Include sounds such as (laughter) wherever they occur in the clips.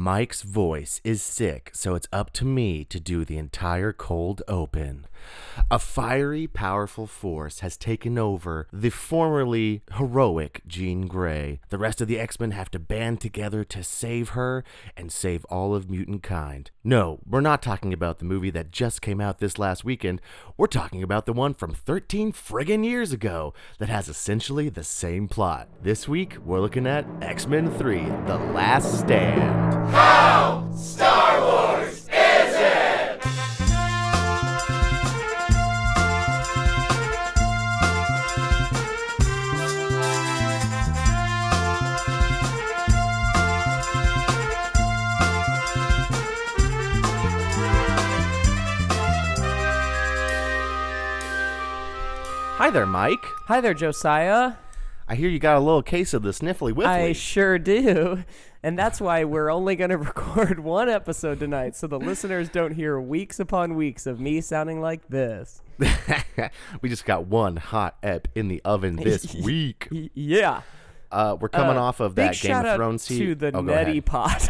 Mike's voice is sick, so it's up to me to do the entire cold open. A fiery, powerful force has taken over the formerly heroic Jean Grey. The rest of the X Men have to band together to save her and save all of mutant kind. No, we're not talking about the movie that just came out this last weekend. We're talking about the one from 13 friggin' years ago that has essentially the same plot. This week, we're looking at X Men 3 The Last Stand. How Hi there, Mike. Hi there, Josiah. I hear you got a little case of the sniffly whiffly. I sure do. And that's why we're only going (laughs) to record one episode tonight so the listeners don't hear weeks upon weeks of me sounding like this. (laughs) we just got one hot ep in the oven (laughs) this week. Yeah. Uh, we're coming Uh, off of that Game of Thrones to heat. the Oh, neti pot.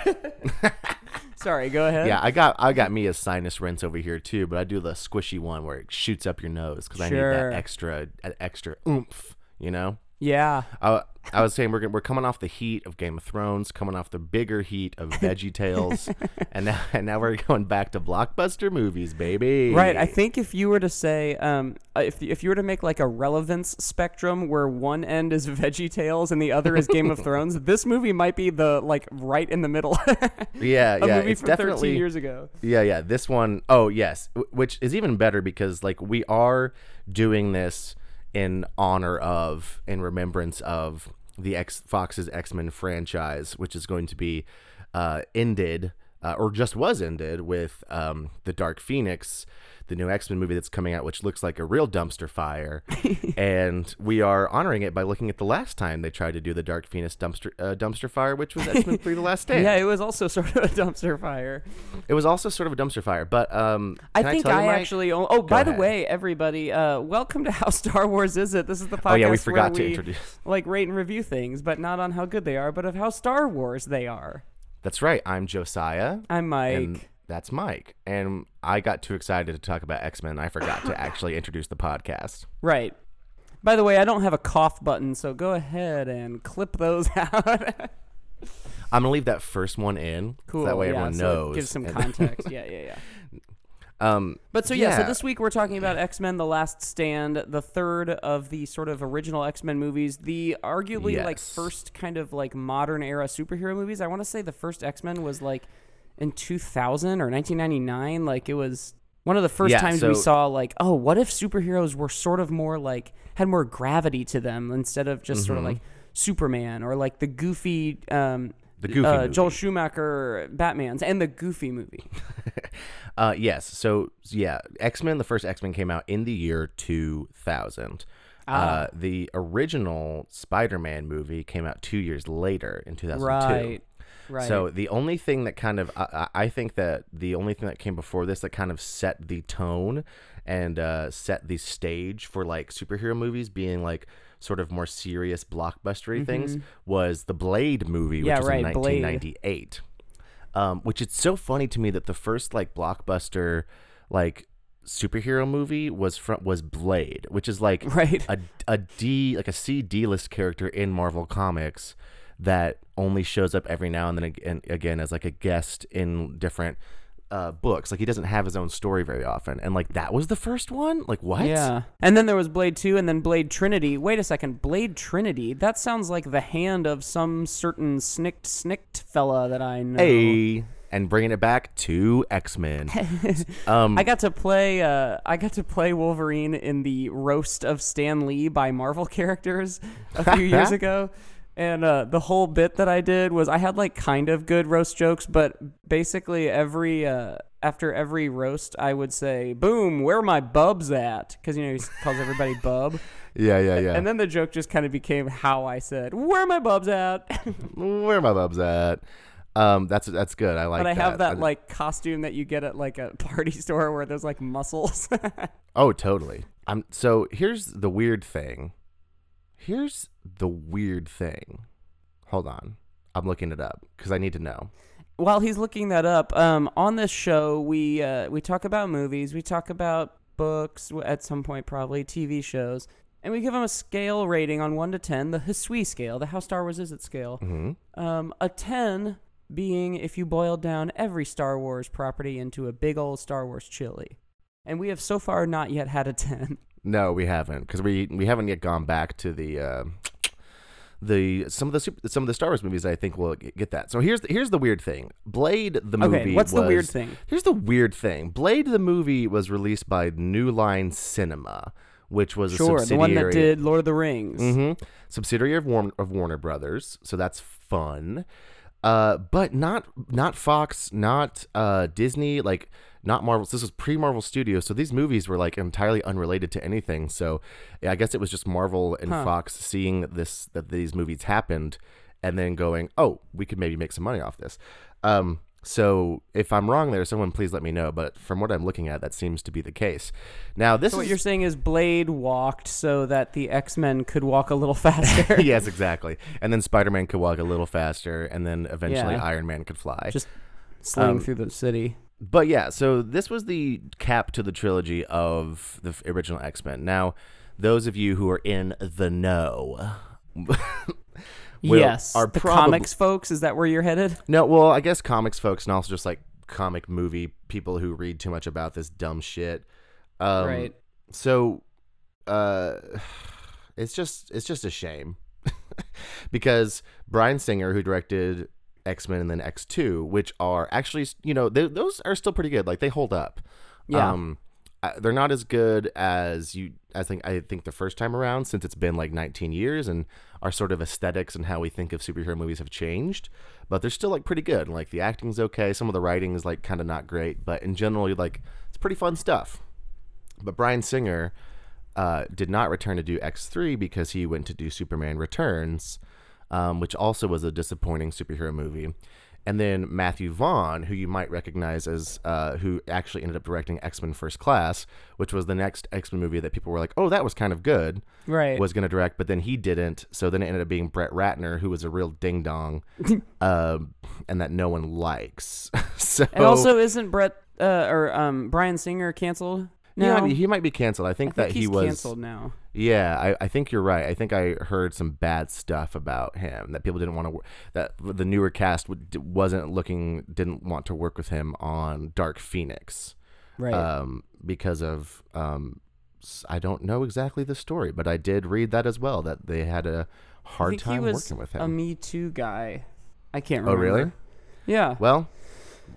Sorry, go ahead. Yeah, I got I got me a sinus rinse over here too, but I do the squishy one where it shoots up your nose because I need Sure. that extra that extra oomph. You know. Yeah. Uh, I was saying we're we're coming off the heat of Game of Thrones, coming off the bigger heat of (laughs) Veggie Tales, and now and now we're going back to blockbuster movies, baby. Right. I think if you were to say, um, uh, if if you were to make like a relevance spectrum where one end is (laughs) Veggie Tales and the other is Game of (laughs) Thrones, this movie might be the like right in the middle. Yeah, a yeah, movie it's from definitely 13 years ago. Yeah, yeah. This one, oh yes, which is even better because like we are doing this in honor of, in remembrance of the X Fox's X Men franchise, which is going to be uh, ended uh, or just was ended with um, the Dark Phoenix, the new X Men movie that's coming out, which looks like a real dumpster fire, (laughs) and we are honoring it by looking at the last time they tried to do the Dark Phoenix dumpster uh, dumpster fire, which was X Men Three: The Last (laughs) Stand. Yeah, it was also sort of a dumpster fire. It was also sort of a dumpster fire, but um, I think I, Mike? actually. Oh, oh by the way, everybody, uh, welcome to (laughs) How Star Wars Is It? This is the podcast Oh yeah, we forgot to we, introduce. like rate and review things, but not on how good they are, but of how Star Wars they are. That's right. I'm Josiah, I'm Mike. and that's Mike. And I got too excited to talk about X Men. I forgot to actually introduce the podcast. (laughs) right. By the way, I don't have a cough button, so go ahead and clip those (laughs) out. I'm gonna leave that first one in. so cool. that way yeah, everyone so knows. Gives some context. (laughs) yeah, yeah, yeah. Um, But so yeah, so this week we're talking about X Men: The Last Stand, the third of the sort of original X Men movies, the arguably like first kind of like modern era superhero movies. I want to say the first X Men was like in 2000 or 1999. Like it was one of the first Yeah, times we saw like, oh, what if superheroes were sort of more like had more gravity to them instead of just sort of Mm-hmm. like Superman or like the goofy. Um, The Goofy uh, movie. Joel Schumacher Batman's and the Goofy movie. (laughs) uh, yes. So yeah, X Men. The first X Men came out in the year 2000. Ah. Uh, the original Spider-Man movie came out two years later in 2002. Right. Right. So the only thing that kind of I, I I think that the only thing that came before this that kind of set the tone and uh, set the stage for like superhero movies being like sort of more serious blockbustery things was the Blade movie, which Mm-hmm. Yeah, was right, in 1998. Um, which it's so funny to me that the first like blockbuster like superhero movie was from was Blade, which is like (laughs) Right. a a D like a C D list character in Marvel Comics that only shows up every now and then ag- and again as like a guest in different uh, books. Like he doesn't have his own story very often, and like that was the first one. Like what? Yeah. And then there was Blade 2 and then Blade Trinity. Wait a second. Blade Trinity? That sounds like the hand of some certain snicked snicked fella that I know. Hey, and bringing it back to X Men. (laughs) um, I got to play uh, I got to play Wolverine in the roast of Stan Lee by Marvel characters a few (laughs) years ago. And uh, the whole bit that I did was I had like kind of good roast jokes, but basically every uh, after every roast I would say, "Boom, where my bubs at?" Because you know he calls everybody (laughs) bub. yeah, yeah, yeah. And then the joke just kind of became how I said, "Where are my bubs at?" (laughs) Where are my bubs at? Um, that's that's good. I like. That. But I have that I- like costume that you get at like a (laughs) party store where there's like muscles. Oh, totally. I'm so here's the weird thing. Here's the weird thing. Hold on. I'm looking it up because I need to know. while he's looking that up, um, on this show we uh, we talk about movies, we talk about books at some point, probably TV shows, and we give them a scale rating on one to ten, the Hisui scale, the How Star Wars Is It scale. Mm-hmm. Um, a ten being if you boiled down every Star Wars property into a big old Star Wars chili, and we have so far not yet had a ten. No, we haven't because we we haven't yet gone back to the uh, the some of the super, some of the Star Wars movies. I think will get that. So here's the, here's the weird thing. Blade the movie. Okay, what's the weird thing? Here's the weird thing. Blade the movie was released by New Line Cinema, which was a Sure, the one that did Lord of the Rings. hmm Subsidiary of Warner, of Warner Brothers, so that's fun. Uh, but not not Fox, not uh, Disney, like not Marvel. This was pre Marvel Studios, so these movies were like entirely unrelated to anything. So yeah, I guess it was just Marvel and Huh. Fox seeing this that these movies happened, and then going, oh, we could maybe make some money off this. Um, so if I'm wrong there, someone please let me know. But from what I'm looking at, that seems to be the case. Now this So what is you're saying is Blade walked so that the X Men could walk a little (laughs) faster. (laughs) yes, exactly. And then Spider Man could walk a little faster, and then eventually Yeah. Iron Man could fly. Just sling Um, through the city. but yeah, so this was the cap to the trilogy of the original X Men. Now, those of you who are in the know. (laughs) will- yes, are the comics folks. Is that where you're headed? No, well, I guess comics folks and also just like comic movie people who read too much about this dumb shit. Um, Right. So, uh, (sighs) it's just it's just a shame (laughs) because Bryan Singer, who directed X Men and then X Two, which are actually you know they, those are still pretty good. Like they hold up. Yeah. Um, they're not as good as you. I think I think the first time around since it's been like 19 years and our sort of aesthetics and how we think of superhero movies have changed. But they're still like pretty good. Like the acting's okay. Some of the writing is like kind of not great, but in general, you like it's pretty fun stuff. But Bryan Singer uh, did not return to do X3 because he went to do Superman Returns, um, which also was a disappointing superhero movie. And then Matthew Vaughn, who you might recognize as uh, who actually ended up directing X Men First Class, which was the next X Men movie that people were like, oh, that was kind of good, Right. was going to direct, but then he didn't. So then it ended up being Brett Ratner, who was a real ding dong, (laughs) um, and that no one likes. (laughs) so and also, isn't Brett uh, or um, Bryan Singer canceled? Might be, he might be canceled. I think I that he he's was canceled now. Yeah, I, I think you're right. I think I heard some bad stuff about him that people didn't want to. That the newer cast wasn't looking, didn't want to work with him on Dark Phoenix, Right. um, because of um, I don't know exactly the story, but I did read that as well that they had a hard think time working with him. a. Me Too guy. I can't oh, remember. really? Yeah. Well,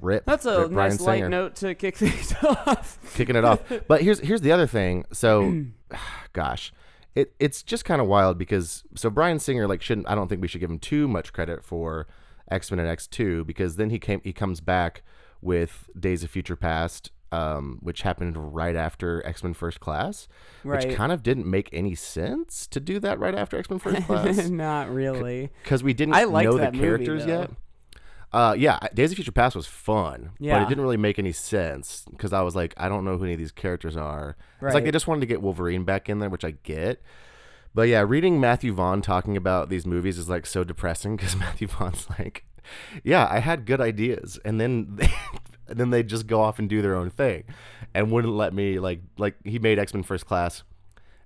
rip. That's a rip Bryan nice light Singer. note to kick (laughs) things off. kicking it off. (laughs) But here's here's the other thing. So, (clears throat) (sighs) gosh, it it's just kind of wild because so Bryan Singer like shouldn't I don't think we should give him too much credit for X Men and X Two because then he came he comes back with Days of Future Past. Um, which happened right after X Men First Class, Right. which kind of didn't make any sense to do that right after X Men First (laughs) Class Not really. because we didn't I know the that movie, characters yet. Uh, yeah, Days of Future Past was fun, but it didn't really make any sense because I was like, I don't know who any of these characters are. It's like they just wanted to get Wolverine back in there, which I get. But yeah, reading Matthew Vaughn talking about these movies is like so depressing because (laughs) Matthew Vaughn's like, yeah, I had good ideas, and then they, (laughs) and then they just go off and do their own thing, and wouldn't let me like like he made X Men First Class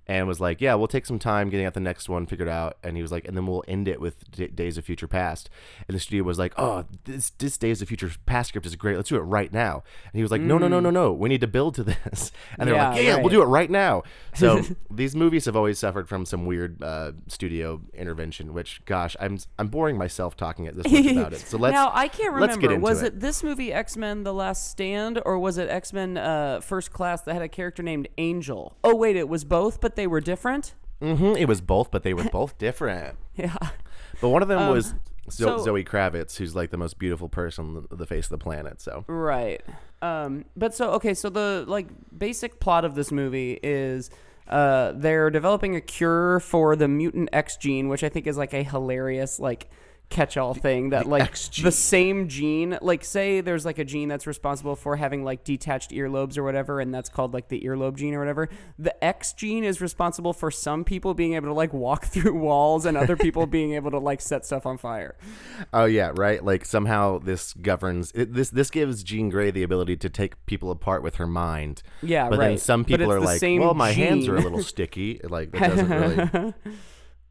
and was like, "Yeah, we'll take some time getting out the next one figured out." And he was like, "And then we'll end it with D- Days of Future Past." And the studio was like, "Oh, this this Days of Future Past script is great. Let's do it right now." And he was like, "No, no, no, no, no. We need to build to (laughs) this." And they're like, Yeah, "Yeah, we'll do it right now." So (laughs) these movies have always suffered from some weird uh, studio intervention. Which, gosh, I'm I'm boring myself talking at this much (laughs) about it. So let's now I can't remember. let's get into was it. it. this movie X Men: The Last Stand, or was it X Men uh, First Class that had a character named Angel? Oh wait, it was both, but they were different. hmm it was both, but they were (laughs) both different. Yeah. But one of them was Zo- Um, so- Zoe Kravitz, who's like the most beautiful person on the- the face of the planet. So Right. Um, but so okay, so the like basic plot of this movie is uh, they're developing a cure for the mutant X gene, which I think is like a hilarious like catch-all thing that like X gene. the same gene like say there's like a gene that's responsible for having like detached earlobes or whatever and that's called like the earlobe gene or whatever the x gene is responsible for some people being able to like walk (laughs) through walls and other people (laughs) being able to like set stuff on fire Oh yeah, right. Like somehow this governs it, this. This gives Jean Grey the ability to take people apart with her mind. Yeah, but then some people are like, "Well, my hands are a little sticky." Like that doesn't really. (laughs)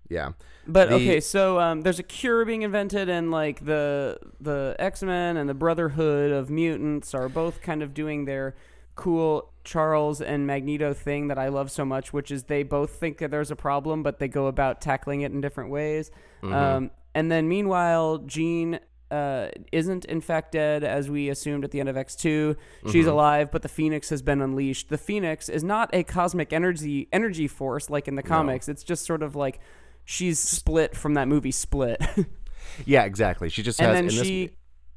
Yeah, But The- okay, so um, there's a cure being invented, and like the the X Men and the Brotherhood of Mutants are both kind of doing their cool Charles and Magneto thing that I love so much, which is they both think that there's a problem, but they go about tackling it in different ways. Um, and then meanwhile, Jean uh, isn't in fact dead, as we assumed at the end of X 2 She's alive, but the Phoenix has been unleashed. The Phoenix is not a cosmic energy energy force like in the comics. It's just sort of like she's split from that movie Split, (laughs) yeah, exactly. She just and has then in this- she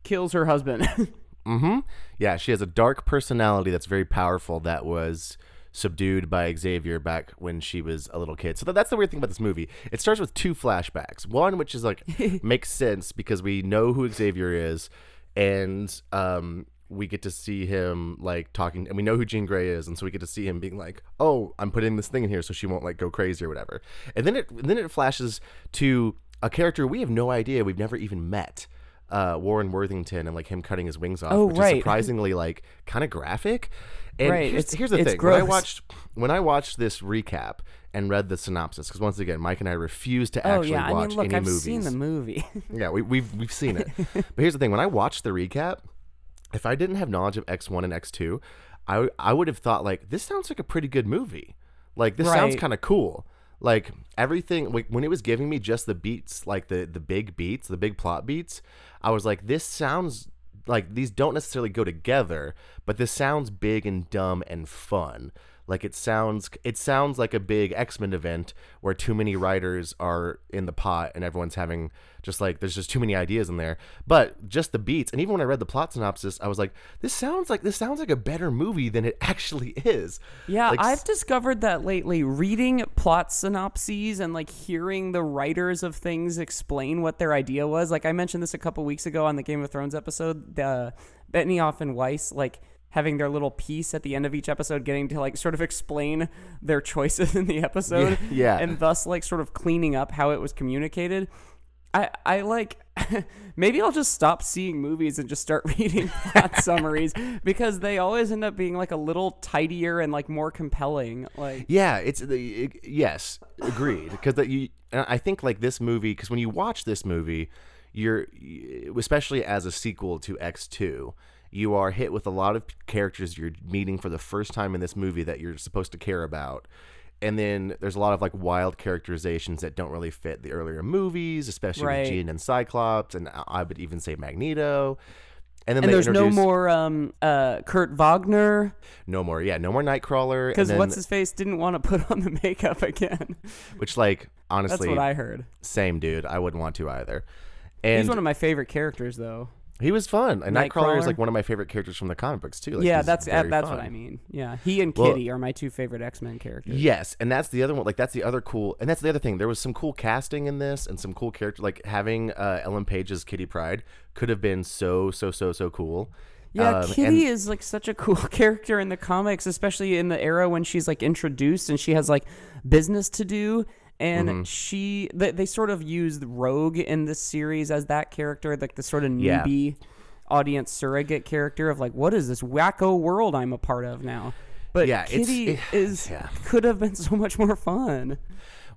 kills her husband. (laughs) Mm-hmm. Yeah, she has a dark personality that's very powerful that was subdued by Xavier back when she was a little kid. So th- that's the weird thing about this movie. It starts with two flashbacks. One which is like (laughs) makes sense because we know who Xavier is and um we get to see him like talking and we know who Jean Grey is and so we get to see him being like, "Oh, I'm putting this thing in here so she won't like go crazy or whatever." And then it and then it flashes to a character we have no idea, we've never even met uh, Warren Worthington and like him cutting his wings off, Oh, which right. is (laughs) surprisingly like kind of graphic. And Right, here's, here's the thing: when I watched when I watched this recap and read the synopsis, because once again, Mike and I refuse to actually oh actually yeah, I watch mean, look, any I've movies. seen the movie. (laughs) Yeah, we, we've we've seen it. (laughs) but here's the thing: when I watched the recap, if I didn't have knowledge of X one and X two, I I would have thought like this sounds like a pretty good movie. Like this sounds kind of cool. Like everything like, when it was giving me just the beats, like the the big beats, the big plot beats, I was like, this sounds like these don't necessarily go together, but this sounds big and dumb and fun. Like it sounds it sounds like a big X-Men event where too many writers are in the pot and everyone's having just like there's just too many ideas in there. But just the beats and even when I read the plot synopsis, I was like this sounds like this sounds like a better movie than it (laughs) actually is. Yeah, Like, I've discovered that lately. Reading plot synopses and like hearing the writers of things explain what their idea was. Like I mentioned this a couple weeks ago on the Game of Thrones episode. The Benioff and Weiss like having their little piece at the end of each episode, getting to like sort of explain their choices (laughs) in the episode. Yeah, yeah. and thus like sort of cleaning up how it was communicated. I, I like (laughs) maybe I'll just stop seeing movies and just start (laughs) reading plot summaries because they always end up being like a little tidier and like more compelling. Like Yeah, it's the it- yes, agreed. Because that you, I think like this movie, because when you watch this movie, you're especially as a sequel to X two, you are hit with a lot of characters you're meeting for the first time in this movie that you're supposed to care about. And then there's a lot of like wild characterizations that don't really fit the earlier movies, especially Right. with Jean and Cyclops, and I would even say Magneto. And then and there's no more um uh Kurt Wagner no more, yeah, no more Nightcrawler. because then- what's his face didn't want to (laughs) put on the makeup again. which like honestly, That's what I heard. same dude. I wouldn't want to either. And He's one of my favorite characters though. He was fun. And Nightcrawler is Nightcrawler. like one of my favorite characters from the comic books too. Like, yeah, that's that's fun. what I mean. Yeah, he and Well- Kitty are my two favorite X Men characters. Yes, and that's the other one. Like that's the other cool, and that's the other thing. There was some cool casting in this, and some cool character. Like having uh, Ellen Page's Kitty Pryde could have been so so so so cool. Yeah, Um, Kitty and- is like such a cool (laughs) character in the comics, especially in the era when she's like introduced and she has like business to do. And Mm-hmm. she, they, they sort of used Rogue in this series as that character, like the sort of Yeah. newbie audience surrogate character of like, what is this wacko world I'm a part of now? But Yeah, Kitty it- (sighs) is yeah. could have been so much more fun.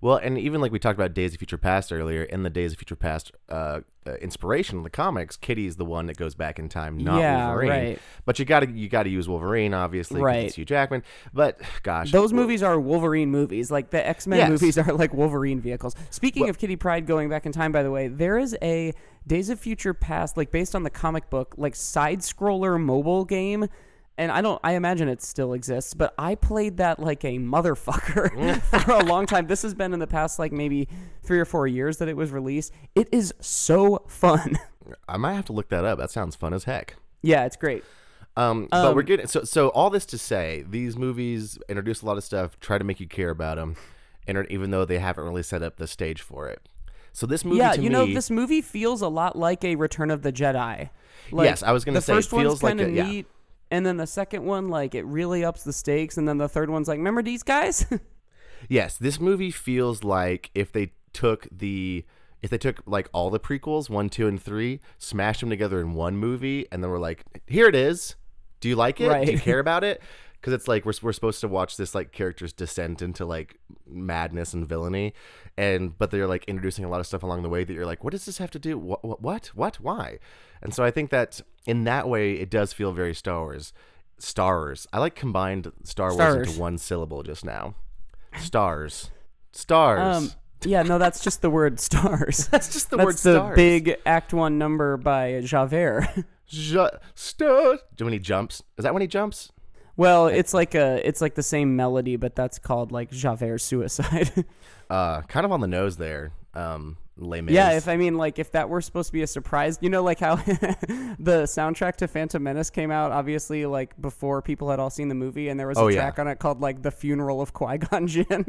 Well, and even like we talked about Days of Future Past earlier, in the Days of Future Past uh, uh, inspiration in the comics, Kitty's the one that goes back in time, not Yeah, Wolverine. right. But you gotta you gotta use Wolverine, obviously, Right. It's Hugh Jackman. But gosh, Those movies are Wolverine movies. Like the X Men Yes. movies are like Wolverine vehicles. Speaking of Kitty Pryde going back in time, by the way, there is a Days of Future Past, like based on the comic book, like side scroller mobile game. And I don't I imagine it still exists, but I played that like a motherfucker (laughs) (laughs) for a long time. This has been in the past like maybe three or four years that it was released. It is so fun. I might have to look that up. That sounds fun as heck. yeah, it's great. Um, but we're getting so so all this to say, these movies introduce a lot of stuff, try to make you care about them, and even though they haven't really set up the stage for it. So this movie, yeah, to you me, know, this movie feels a lot like a Return of the Jedi. Like, Yes, I was gonna the say, it feels like a- yeah. neat, and then the second one, like, it really ups the stakes, and then the third one's like, remember these guys? (laughs) Yes, this movie feels like if they took the if they took like all the prequels, one, two, and three, smashed them together in one movie, and then we're like, here it is. Do you like it? Do you care about it? (laughs) Because it's like we're we're supposed to watch this like character's descent into like madness and villainy, and but they're like introducing a lot of stuff along the way that you're like, what does this have to do? What what what, what? why? And so I think that in that way, it does feel very Star Wars. Stars. I like combined Star Wars Stars. into one syllable just now. Stars. Stars. um, yeah, no, that's just the word stars. (laughs) That's just the word stars. that's word the stars. big Act One number by Javert. Ju- stars. Do when he jumps? Is that when he jumps? Well, it's like a, it's like the same melody, but that's called like Javert Suicide. (laughs) Uh, kind of on the nose there. Um, Les Mis. Yeah, if I mean like if that were supposed to be a surprise, you know, like how (laughs) the soundtrack to Phantom Menace came out, obviously like before people had all seen the movie, and there was a Oh, yeah. track on it called like "The Funeral of Qui Gon (laughs) Jinn."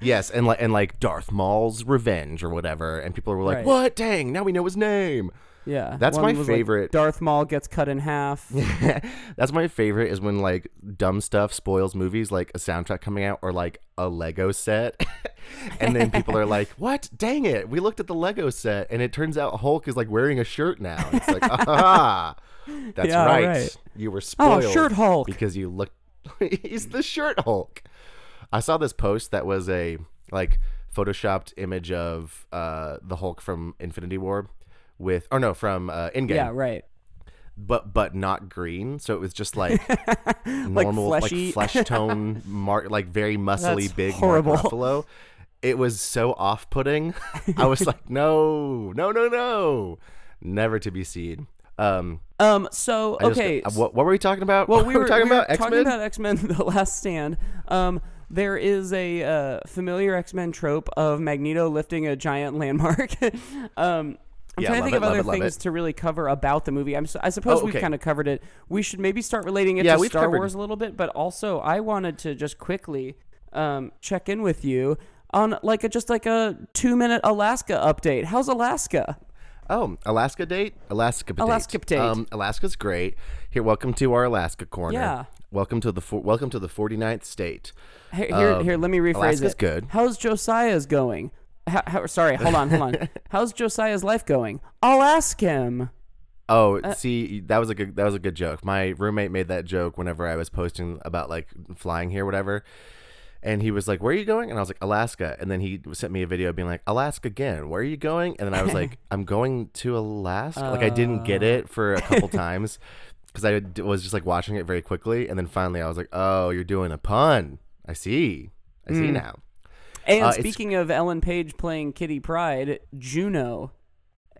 yes, and like and like Darth Maul's revenge or whatever, and people were like, Right. "What? Dang! Now we know his name." Yeah, That's my was, like, favorite. Darth Maul gets cut in half. (laughs) That's my favorite is when like dumb stuff spoils movies, like a soundtrack coming out or like a Lego set. (laughs) and then people are like, (laughs) what? Dang it. We looked at the Lego set and it turns out Hulk is like wearing a shirt now. It's like, ah, that's Yeah, right. right. You were spoiled. Oh, spoiled. Shirt Hulk. Because you look, he's the shirt Hulk. I saw this post that was a like photoshopped image of uh, the Hulk from Infinity War with, or no, from uh, Endgame Yeah, right. but but not green. So it was just like (laughs) normal, like, fleshy. flesh (laughs) tone, mark like very muscly, That's big horrible. Mark Ruffalo. It was so off putting. I was like, (laughs) no, no, no, no, never to be seen. Um, Um. So I just- okay. uh, what, what were we talking about? Well, we were, talking we were about X talking about X Men: The Last Stand. Um, there is a uh, familiar X Men trope of Magneto lifting a giant landmark. um, I'm Yeah, trying to think it, of other things it. to really cover about the movie. I'm, s- I suppose Oh, we've kind of covered it. We should maybe start relating it Yeah, to Star covered- Wars a little bit, but also I wanted to just quickly um, check in with you on like a, just like a two minute Alaska update. How's Alaska? Oh, Alaska date, Alaska date. Alaska date. Um, Alaska's great. Here, welcome to our Alaska corner. Yeah. Welcome to the welcome to the 49th state. Here, here, Um, here, let me rephrase Alaska's it. good. How's Josiah's going? How, how, sorry, hold on, hold on. (laughs) How's Josiah's life going? I'll ask him. Oh, Uh, see, that was a good that was a good joke. My roommate made that joke whenever I was posting about like flying here, whatever. And he was like, "Where are you going?" And I was like, "Alaska." And then he sent me a video being like, "Alaska again? Where are you going?" And then I was like, (laughs) "I'm going to Alaska." like I didn't get it for a couple (laughs) times because I was just like watching it very quickly, and then finally I was like, "Oh, you're doing a pun. I see. I Hmm. see now." And Uh, speaking of Ellen Page playing Kitty Pryde, Juno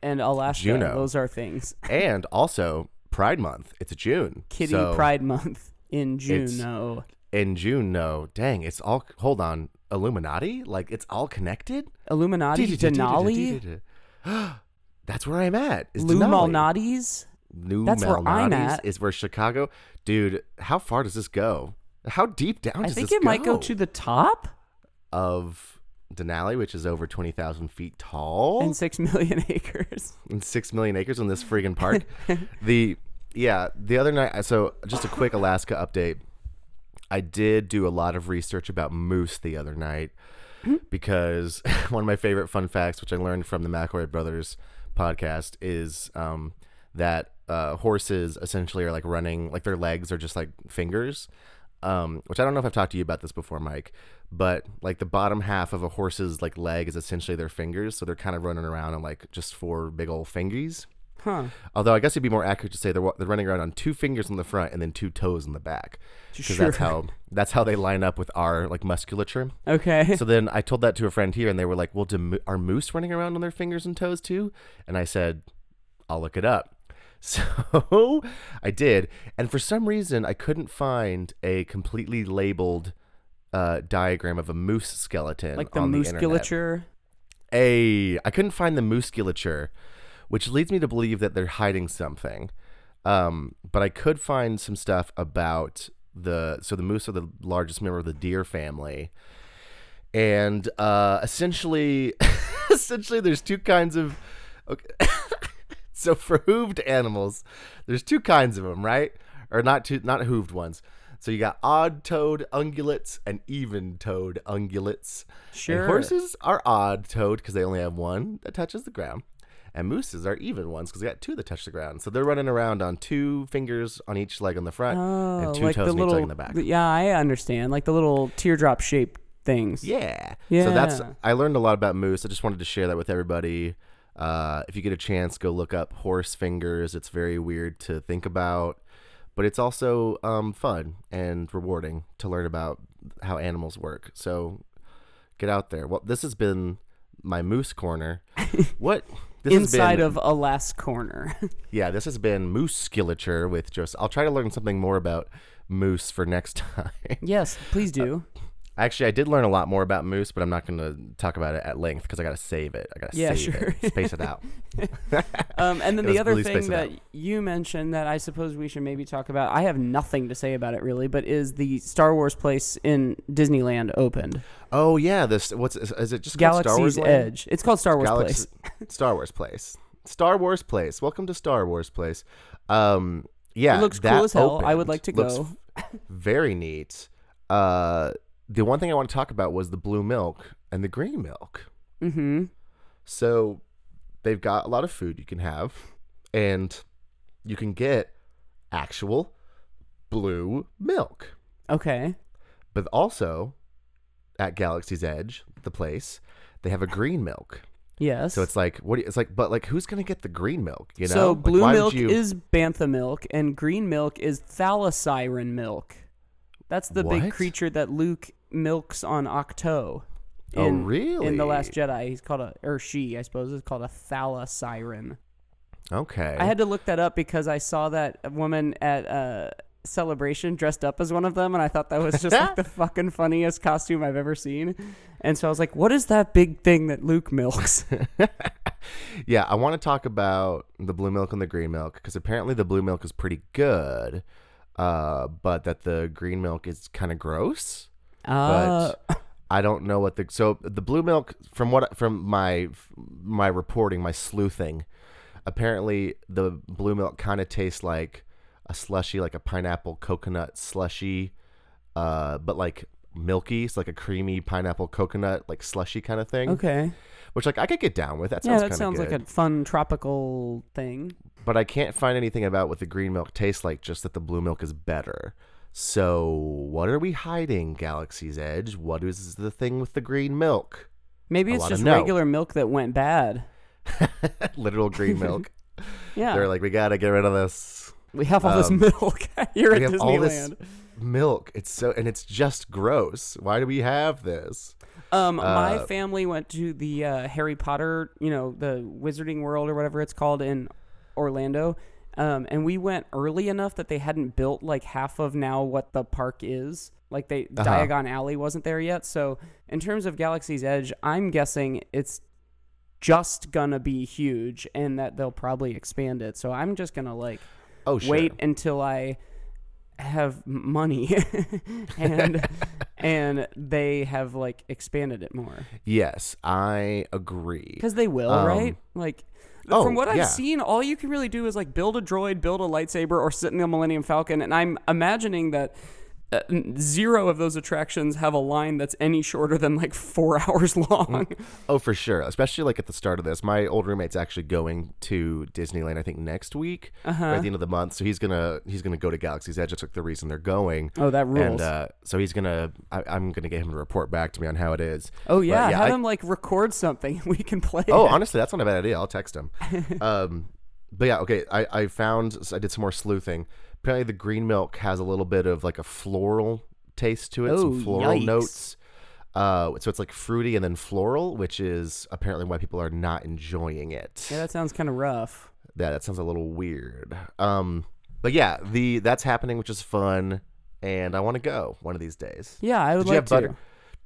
and Alaska, Juno. those are things. (laughs) And also Pride Month. It's June. Kitty so Pride Month in It's- Juno. in June. No, dang, it's all. Hold on, Illuminati. Like it's all connected. Illuminati, Denali, That's where I'm at. Is Denali. Lou Malnati's. New That's where I'm Malnati's at. Is where Chicago, dude. How far does this go? How deep down I think it might go to the top of Denali, which is over twenty thousand feet tall and six million (laughs) acres. and six million acres in this friggin' park. (laughs) the yeah, the other night. So just a quick Alaska update. I did do a lot of research about moose the other night because (laughs) one of my favorite fun facts, which I learned from the McElroy Brothers podcast, is um, that uh, horses essentially are like running, like their legs are just like fingers. Um, which I don't know if I've talked to you about this before, Mike, but like the bottom half of a horse's like leg is essentially their fingers, so they're kind of running around on like just four big old fingies. Huh. Although I guess it'd be more accurate to say they're they're running around on two fingers on the front and then two toes in the back, because that's how that's how they line up with our like musculature. Okay. So then I told that to a friend here, and they were like, "Well, do, are moose running around on their fingers and toes too?" And I said, "I'll look it up." (laughs) So I did, and for some reason I couldn't find a completely labeled uh, diagram of a moose skeleton, like the on the internet. musculature. A, I couldn't find the musculature, which leads me to believe that they're hiding something. Um, but I could find some stuff about the so the moose are the largest member of the deer family, and uh, essentially, (laughs) essentially, there's two kinds of. Okay. (laughs) so for hooved animals, there's two kinds of them, right? Or not two, not hooved ones. So you got odd-toed ungulates and even-toed ungulates. Sure. And horses are odd-toed because they only have one that touches the ground, and mooses are even ones because they got two that touch the ground. So they're running around on two fingers on each leg on the front Oh, and two like toes on little. each leg in the back. Yeah, I understand. Like the little teardrop shaped things. Yeah. Yeah. So that's I learned a lot about moose. I just wanted to share that with everybody. Uh, if you get a chance, go look up horse fingers. It's very weird to think about, but it's also um, fun and rewarding to learn about how animals work. So get out there. Well, this has been my moose corner. (laughs) what? This Inside been- of a last corner. (laughs) yeah, this has been moose musculature with Joseph. I'll try to learn something more about moose for next (laughs) time. yes, please do. Actually, I did learn a lot more about moose, but I'm not going to talk about it at length because I got to save it. I got to Yeah, save sure. it, space it out. (laughs) (laughs) Um, and then the other really thing that you mentioned that I suppose we should maybe talk about, I have nothing to say about it really, but is the Star Wars place in Disneyland opened? Oh yeah, this what's is, it just called Star Wars Galaxy's Land? Edge. It's called Star Wars Galaxy- Place. (laughs) Star Wars Place. Star Wars Place. Welcome to Star Wars Place. Um, yeah, It looks cool as hell. I would like to go. very neat. Uh, the one thing I want to talk about was the blue milk and the green milk. Mm-hmm. So they've got a lot of food you can have, and you can get actual blue milk. Okay. But also at Galaxy's Edge, the place, they have a green milk. Yes. So it's like what? do you- It's like, but like, who's gonna get the green milk? You know, So Like, blue milk you- is bantha milk, and green milk is thalassiren milk. That's the big creature that Luke milks on Ahch-To. Oh, In, In the? Last Jedi, he's called a or she, I suppose, is called a Thala Siren. okay. I had to look that up because I saw that woman at uh, celebration dressed up as one of them, and I thought that was just like the (laughs) fucking funniest costume I've ever seen. And so I was like, "What is that big thing that Luke milks?" (laughs) yeah, I want to talk about the blue milk and the green milk because apparently the blue milk is pretty good, uh, but that the green milk is kind of gross. Uh, But (coughs) I don't know what the so the blue milk from what from my my reporting, my sleuthing. Apparently, the blue milk kind of tastes like a slushy, like a pineapple coconut slushy, uh, but like milky. It's like a creamy pineapple coconut like slushy kind of thing. okay, Which like I could get down with. That yeah, that sounds good. like a fun tropical thing. but I can't find anything about what the green milk tastes like. Just that the blue milk is better. So what are we hiding, Galaxy's Edge? What is the thing with the green milk? Maybe I it's just regular milk that went bad. (laughs) Literal green (laughs) milk. Yeah, They're like, we gotta get rid of this we have all this um, milk (laughs) here at we have all this Disneyland. milk. It's so and it's just gross. Why do we have this? Um, my Uh, family went to the uh, Harry Potter, you know, the Wizarding World or whatever it's called in Orlando. Um, and we went early enough that they hadn't built like half of now what the park is. Like they Uh-huh. Diagon Alley wasn't there yet. So in terms of Galaxy's Edge, I'm guessing it's just gonna be huge and that they'll probably expand it. So I'm just gonna like Oh sure. wait until I have money (laughs) and (laughs) and they have like expanded it more Yes, I agree. because they will Um, right like oh, from what I've yeah. seen all you can really do is like build a droid build a lightsaber or sit in a Millennium Falcon and I'm imagining that uh, zero of those attractions have a line that's any shorter than like four (laughs) hours long Oh, for sure. Especially like at the start of this. My old roommate's actually going to Disneyland. I think next week Uh-huh. or at the end of the month. So he's gonna he's gonna go to Galaxy's Edge. That's like the reason they're going. oh that rules And uh, so he's gonna. I, I'm gonna get him to report back to me on how it is. oh But yeah, have I- them like record something (laughs) we can play Oh, it. honestly, that's not a bad idea. I'll text him. (laughs) um, but yeah, okay. I, I found I did some more sleuthing. Apparently, the green milk has a little bit of like a floral taste to it, Oh, some floral yikes. notes. Uh, so it's like fruity and then floral, which is apparently why people are not enjoying it. yeah that sounds kind of rough Yeah, that sounds a little weird. Um, but yeah, the that's happening, which is fun, and I want to go one of these days. yeah I would Did you like have to butter?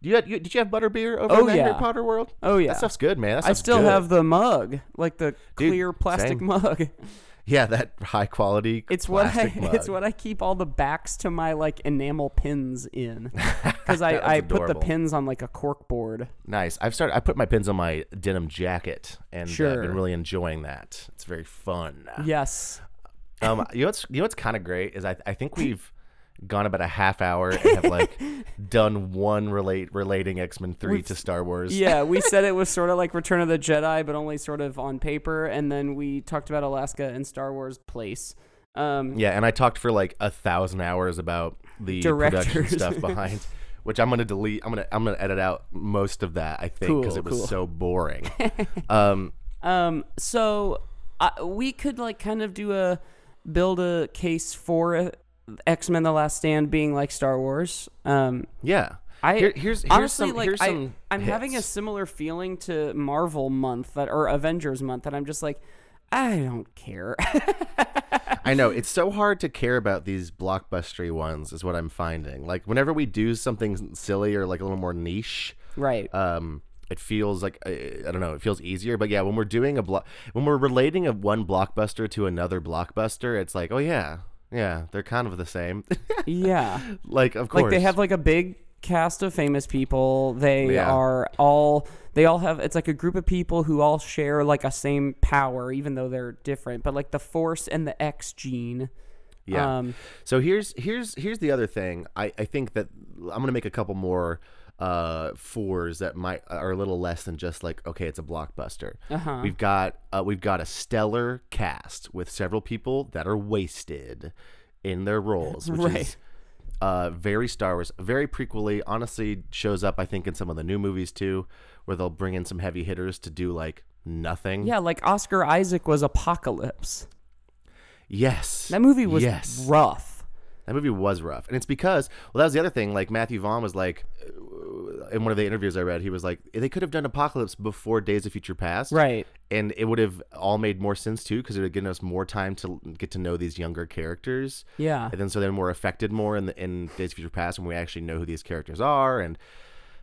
You had, you, did you have butter beer over Oh, in the Harry. Potter world? oh yeah That stuff's good, man. That I still good. have the mug, like the Dude, clear plastic same. mug. (laughs) Yeah, that high quality. It's what I (laughs) mug. it's what I keep all the backs to my like enamel pins in (laughs) because I, I put the pins on like a cork board. Nice. I've started. I put my pins on my denim jacket, and uh, I've been really enjoying that. It's very fun. Yes. Um, you know what's you know what's kind of great is I I think (clears throat) we've gone about a half hour and have like (laughs) done one relate relating X Men three to Star Wars. Yeah, we (laughs) said it was sort of like Return of the Jedi, but only sort of on paper, and then we talked about Alaska and Star Wars Place. Um, Yeah, and I talked for like a thousand hours about the production stuff (laughs) behind, which I'm gonna delete. I'm gonna I'm gonna edit out most of that. I think because Cool, it was cool. so boring. um, Um, so uh, we could like kind of do a build a case for X Men: The Last Stand being like Star Wars. Um, yeah. I Here- here's here's honestly some like here's I, I'm having a similar feeling to Marvel month that or Avengers month that I'm just like I don't care. (laughs) I know it's so hard to care about these blockbustery ones, is what I'm finding. Like whenever we do something silly or like a little more niche, right. um, it feels like uh, I don't know, it feels easier. But yeah, when we're doing a block, when we're relating a one blockbuster to another blockbuster, it's like, oh yeah, yeah, they're kind of the same. (laughs) yeah. like of course, Like they have like a big cast of famous people. They Yeah. are all they all have it's like a group of people who all share like a same power even though they're different. But like the force and the X gene. Yeah. Um So here's here's here's the other thing. I, I think that I'm gonna make a couple more uh fours that might are a little less than just like okay it's a blockbuster. Uh-huh. We've got uh, we've got a stellar cast with several people that are wasted in their roles, which Right. is uh very Star Wars, very prequely. Honestly, shows up I think in some of the new movies too, where they'll bring in some heavy hitters to do like nothing. yeah, like Oscar Isaac was Apocalypse. Yes. That movie was yes. rough. That movie was rough, and it's because well, that was the other thing. Like Matthew Vaughn was like, uh, in one of the interviews I read, he was like, they could have done Apocalypse before Days of Future Past, Right. And it would have all made more sense too, because it would have given us more time to get to know these younger characters, Yeah. and then so then we're affected more in the in Days of Future Past when we actually know who these characters are, and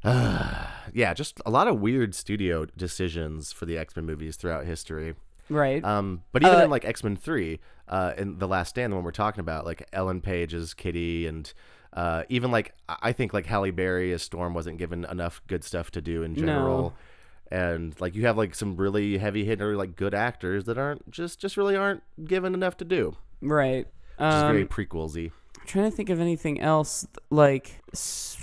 uh, (sighs) yeah, just a lot of weird studio decisions for the X Men movies throughout history. Right. Um, but even Uh, in like X Men Three, uh, in the Last Stand, the one we're talking about, like Ellen Page as Kitty, and uh, even like I I think like Halle Berry as Storm wasn't given enough good stuff to do in general. And like you have like some really heavy hitter like good actors that aren't just just really aren't given enough to do. right. Which is very Um, prequelsy. trying to think of anything else like s-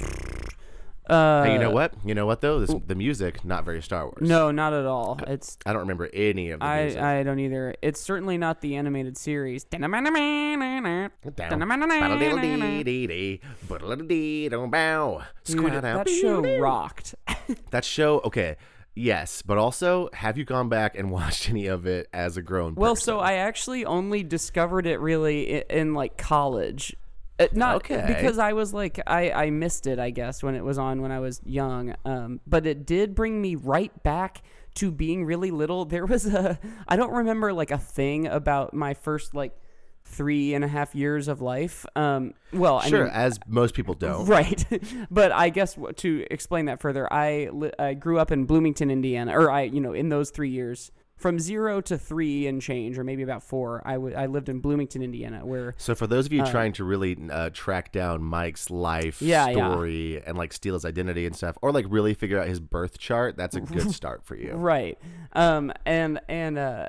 uh Hey, you know what? You know what though? This, the music not very Star Wars. No, not at all. It's I don't remember any of the music. I, I don't either. It's certainly not the animated series. Dude, that show rocked. That show, okay, yes, but also, have you gone back and watched any of it as a grown? Well, person? so I actually only discovered it really in, in like college. Uh, not Okay. because I was like I, I missed it I guess when it was on when I was young. Um, but it did bring me right back to being really little. There was a (laughs) I don't remember like a thing about my first like three and a half years of life. Um, well, I sure, mean, as most people (laughs) don't. Right, (laughs) but I guess to explain that further, I I grew up in Bloomington, Indiana, or I you know in those three years from zero to three and change, or maybe about four, I w- I lived in Bloomington, Indiana, where So for those of you trying to really uh, track down Mike's life Yeah, yeah. story and like steal his identity and stuff, or like really figure out his birth chart, that's a good (laughs) start for you. right, um, and and uh.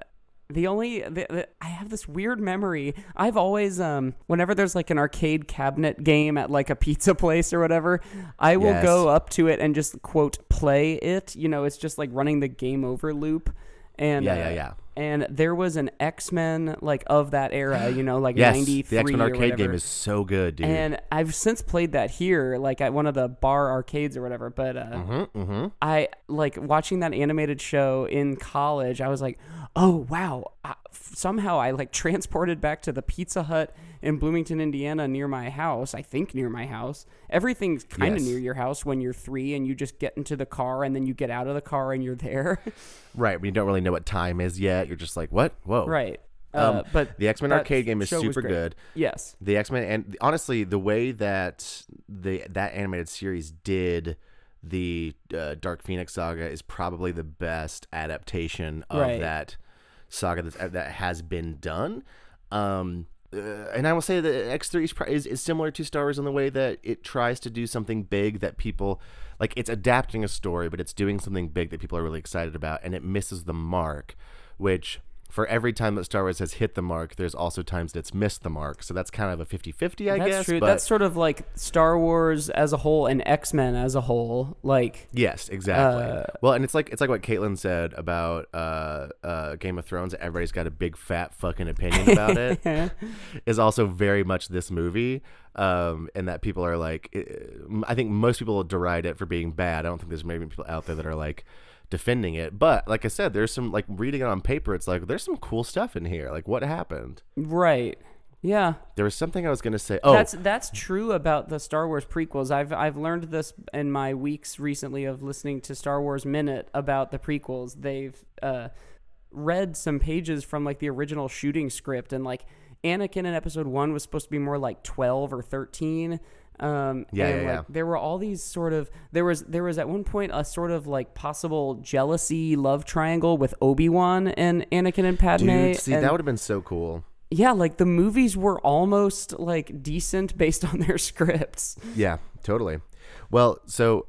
The only the, the, I have this weird memory. I've always um whenever there's like an arcade cabinet game at like a pizza place or whatever, I will Yes. go up to it and just quote play it. You know, it's just like running the game over loop. And Yeah, uh, yeah, yeah. And there was an X Men like of that era, you know, like Yes, ninety the X Men arcade game is so good, dude. And I've since played that here, like at one of the bar arcades or whatever. But uh, mm-hmm, mm-hmm. I like watching that animated show in college. I was like, oh wow! I, somehow I like (laughs) transported back to the Pizza Hut in Bloomington, Indiana, near my house. I think near my house. Everything's kind of Yes. near your house when you're three, and you just get into the car, and then you get out of the car, and you're there. (laughs) Right, you don't really know what time is yet, you're just like, what? Whoa. right. Um, uh, but the X Men arcade game is super good. Yes. The X Men, and honestly, the way that the that animated series did the uh, Dark Phoenix saga is probably the best adaptation of Right. that saga that's, that has been done. Um, uh, and I will say that X three is, is is similar to Star Wars in the way that it tries to do something big that people like. It's adapting a story, but it's doing something big that people are really excited about, and it misses the mark, which. For every time that Star Wars has hit the mark, there's also times that it's missed the mark. So that's kind of a 50-50, I guess. That's guess. true. But That's sort of like Star Wars as a whole and X Men as a whole. Like, Yes, exactly. Uh, well, and it's like it's like what Caitlin said about uh, uh, Game of Thrones. Everybody's got a big fat fucking opinion about it. (laughs) Is also very much this movie, um, and that people are like, eh, I think most people deride it for being bad. I don't think there's maybe people out there that are like defending it. But like I said, there's some like reading it on paper. It's like there's some cool stuff in here. Like what happened? right? Yeah, There was something I was gonna say. Oh, that's that's true about the Star Wars prequels. I've I've learned this in my weeks recently of listening to Star Wars Minute about the prequels. They've uh, read some pages from like the original shooting script, and like Anakin in Episode One was supposed to be more like twelve or thirteen. Um, Yeah, and, yeah, like, yeah. There were all these sort of there was there was at one point a sort of like possible jealousy love triangle with Obi Wan and Anakin and Padme. dude, see and- that would have been so cool. yeah, like the movies were almost like decent based (laughs) on their scripts. Yeah, totally. Well, so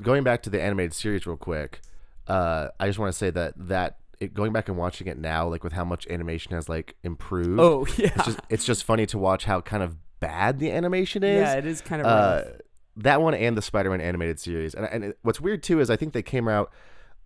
going back to the animated series real quick, uh, I just want to say that that it, going back and watching it now, like with how much animation has like improved. Oh yeah, (laughs) it's just it's just funny to watch how kind of bad the animation is. yeah, it is kind of uh, that one and the Spider-Man animated series. And and it, what's weird too is I think they came out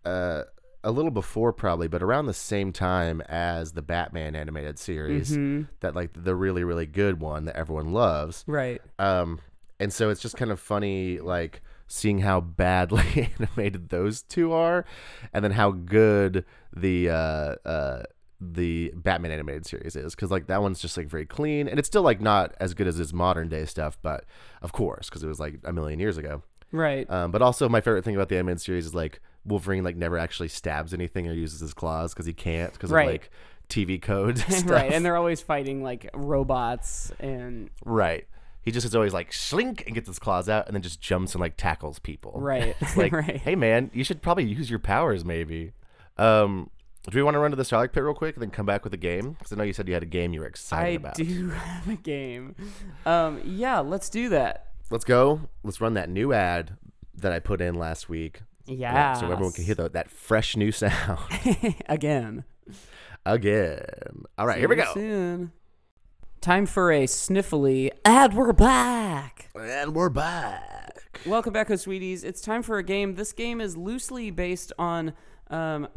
uh, a little before probably, but around the same time as the Batman animated series. Mm-hmm. That like the really really good one that everyone loves. right. Um, and so it's just kind of funny, like seeing how badly (laughs) animated those two are, and then how good the uh, uh, the Batman animated series is. Because like that one's just like very clean, and it's still like not as good as his modern day stuff, but of course, because it was like a million years ago. Right. Um, but also my favorite thing about the animated series is like Wolverine like never actually stabs anything or uses his claws because he can't because Right. of like TV code (laughs) right. And they're always fighting like robots and Right. He just is always like slink and gets his claws out and then just jumps and like tackles people. right. (laughs) (laughs) Like, right. hey man, you should probably use your powers maybe. Um, do we want to run to the Starlight Pit real quick and then come back with a game? Because I know you said you had a game you were excited I about. do (laughs) have a game. Um, yeah, let's do that. Let's go. Let's run that new ad that I put in last week. Yeah. So everyone can hear the, that fresh new sound (laughs) again. again. All right, here we go. Soon. Time for a sniffly. And we're back. And we're back. Welcome back, oh sweeties. It's time for a game. This game is loosely based on um,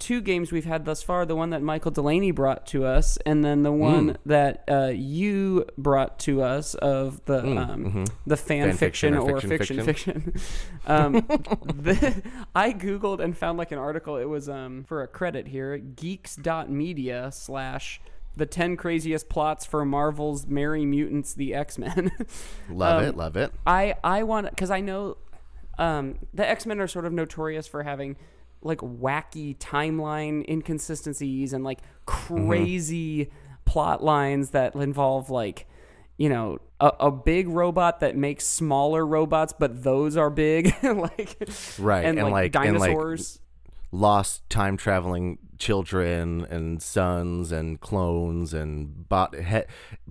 two games we've had thus far. The one that Michael Delaney brought to us, and then the one that uh, you brought to us of the um, the fan, Fan fiction fiction, or fiction fiction fiction. (laughs) um, (laughs) the, I googled and found like an article. It was um, for a credit here, geeks.media slash. The 10 craziest plots for Marvel's Merry Mutants, the X Men. (laughs) Love Um, it. Love it. I I want because I know um, the X Men are sort of notorious for having like wacky timeline inconsistencies and like mm-hmm. crazy plot lines that involve like you know a, a big robot that makes smaller robots but those are big (laughs) like Right, and, and, like, like- and, like, dinosaurs lost time traveling children and sons and clones and bot he-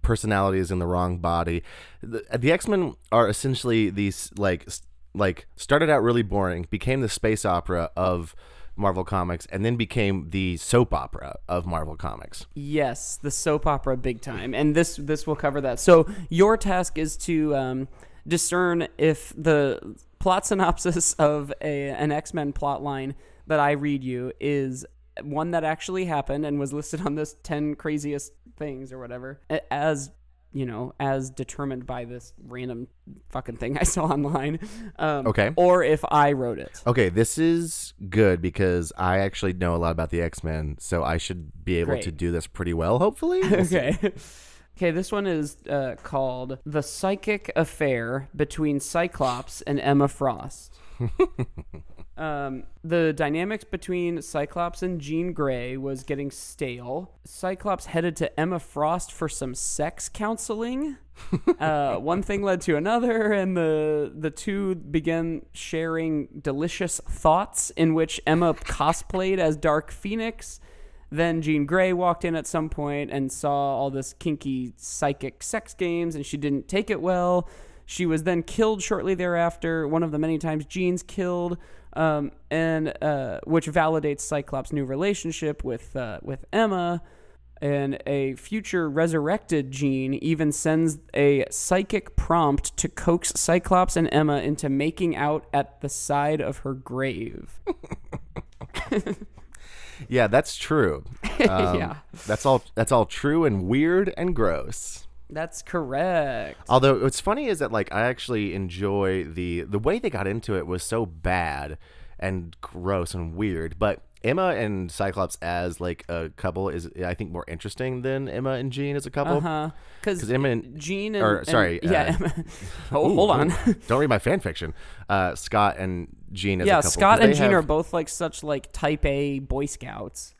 personalities in the wrong body. The, the X Men are essentially these like like started out really boring, became the space opera of Marvel Comics, and then became the soap opera of Marvel Comics. Yes, the soap opera big time, and this this will cover that. So your task is to um, discern if the plot synopsis (laughs) of a an X Men plot line that I read you is one that actually happened and was listed on this ten craziest things or whatever as you know as determined by this random fucking thing I saw (laughs) online. Um, Okay. Or if I wrote it. Okay, this is good because I actually know a lot about the X Men, so I should be able Great. to do this pretty well, hopefully. (laughs) Okay. Okay, this one is uh, called The Psychic Affair Between Cyclops and Emma Frost. (laughs) um, the dynamics between Cyclops and Jean Grey was getting stale. Cyclops headed to Emma Frost for some sex counseling. (laughs) uh, one thing led to another, and the the two began sharing delicious thoughts in which Emma cosplayed as Dark Phoenix. Then Jean Grey walked in at some point and saw all this kinky psychic sex games, and she didn't take it well. She was then killed shortly thereafter. One of the many times Jean's killed, um, and uh, which validates Cyclops' new relationship with uh, with Emma. And a future resurrected Jean even sends a psychic prompt to coax Cyclops and Emma into making out at the side of her grave. (laughs) Yeah, that's true. (laughs) Um, Yeah. That's all that's all true and weird and gross. That's correct. Although what's funny is that like I actually enjoy the the way they got into it was so bad and gross and weird, but Emma and Cyclops as like a couple is I think more interesting than Emma and Jean as a couple. Uh huh. Because 'Cause Emma and- Jean and or, sorry, and- yeah. uh, (laughs) oh, Ooh, hold on. Don't read my fan fiction. Uh, Scott and Jean as a yeah, Scott and Jean have- are both like such like Type A Boy Scouts.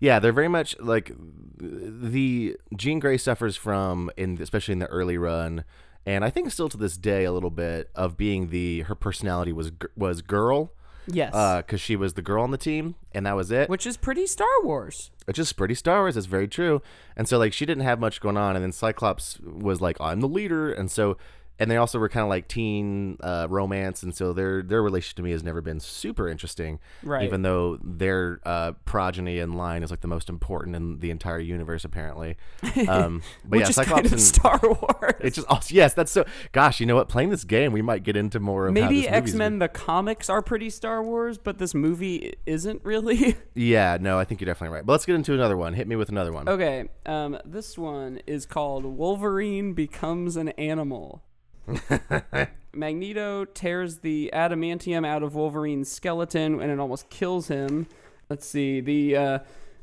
Yeah, they're very much like the Jean Grey suffers from in especially in the early run, and I think still to this day a little bit of being the her personality was was girl, Yes. Uh, because she was the girl on the team and that was it, which is pretty Star Wars. which is pretty Star Wars. It's very true, and so like she didn't have much going on, and then Cyclops was like I'm the leader, and so. And they also were kind of like teen uh, romance, and so their their relationship to me has never been super interesting. Right. Even though their uh, progeny in line is like the most important in the entire universe, apparently. (laughs) Um, but Which yeah, is Cyclops kind of and Star Wars. it's just also, yes, that's so. Gosh, you know what? Playing this game, we might get into more of Maybe X Men the comics are pretty Star Wars, but this movie isn't really. (laughs) Yeah, no, I think you're definitely right. But let's get into another one. Hit me with another one. okay, um, this one is called Wolverine Becomes an Animal. (laughs) Magneto tears the adamantium out of Wolverine's skeleton and it almost kills him. Let's see. The uh,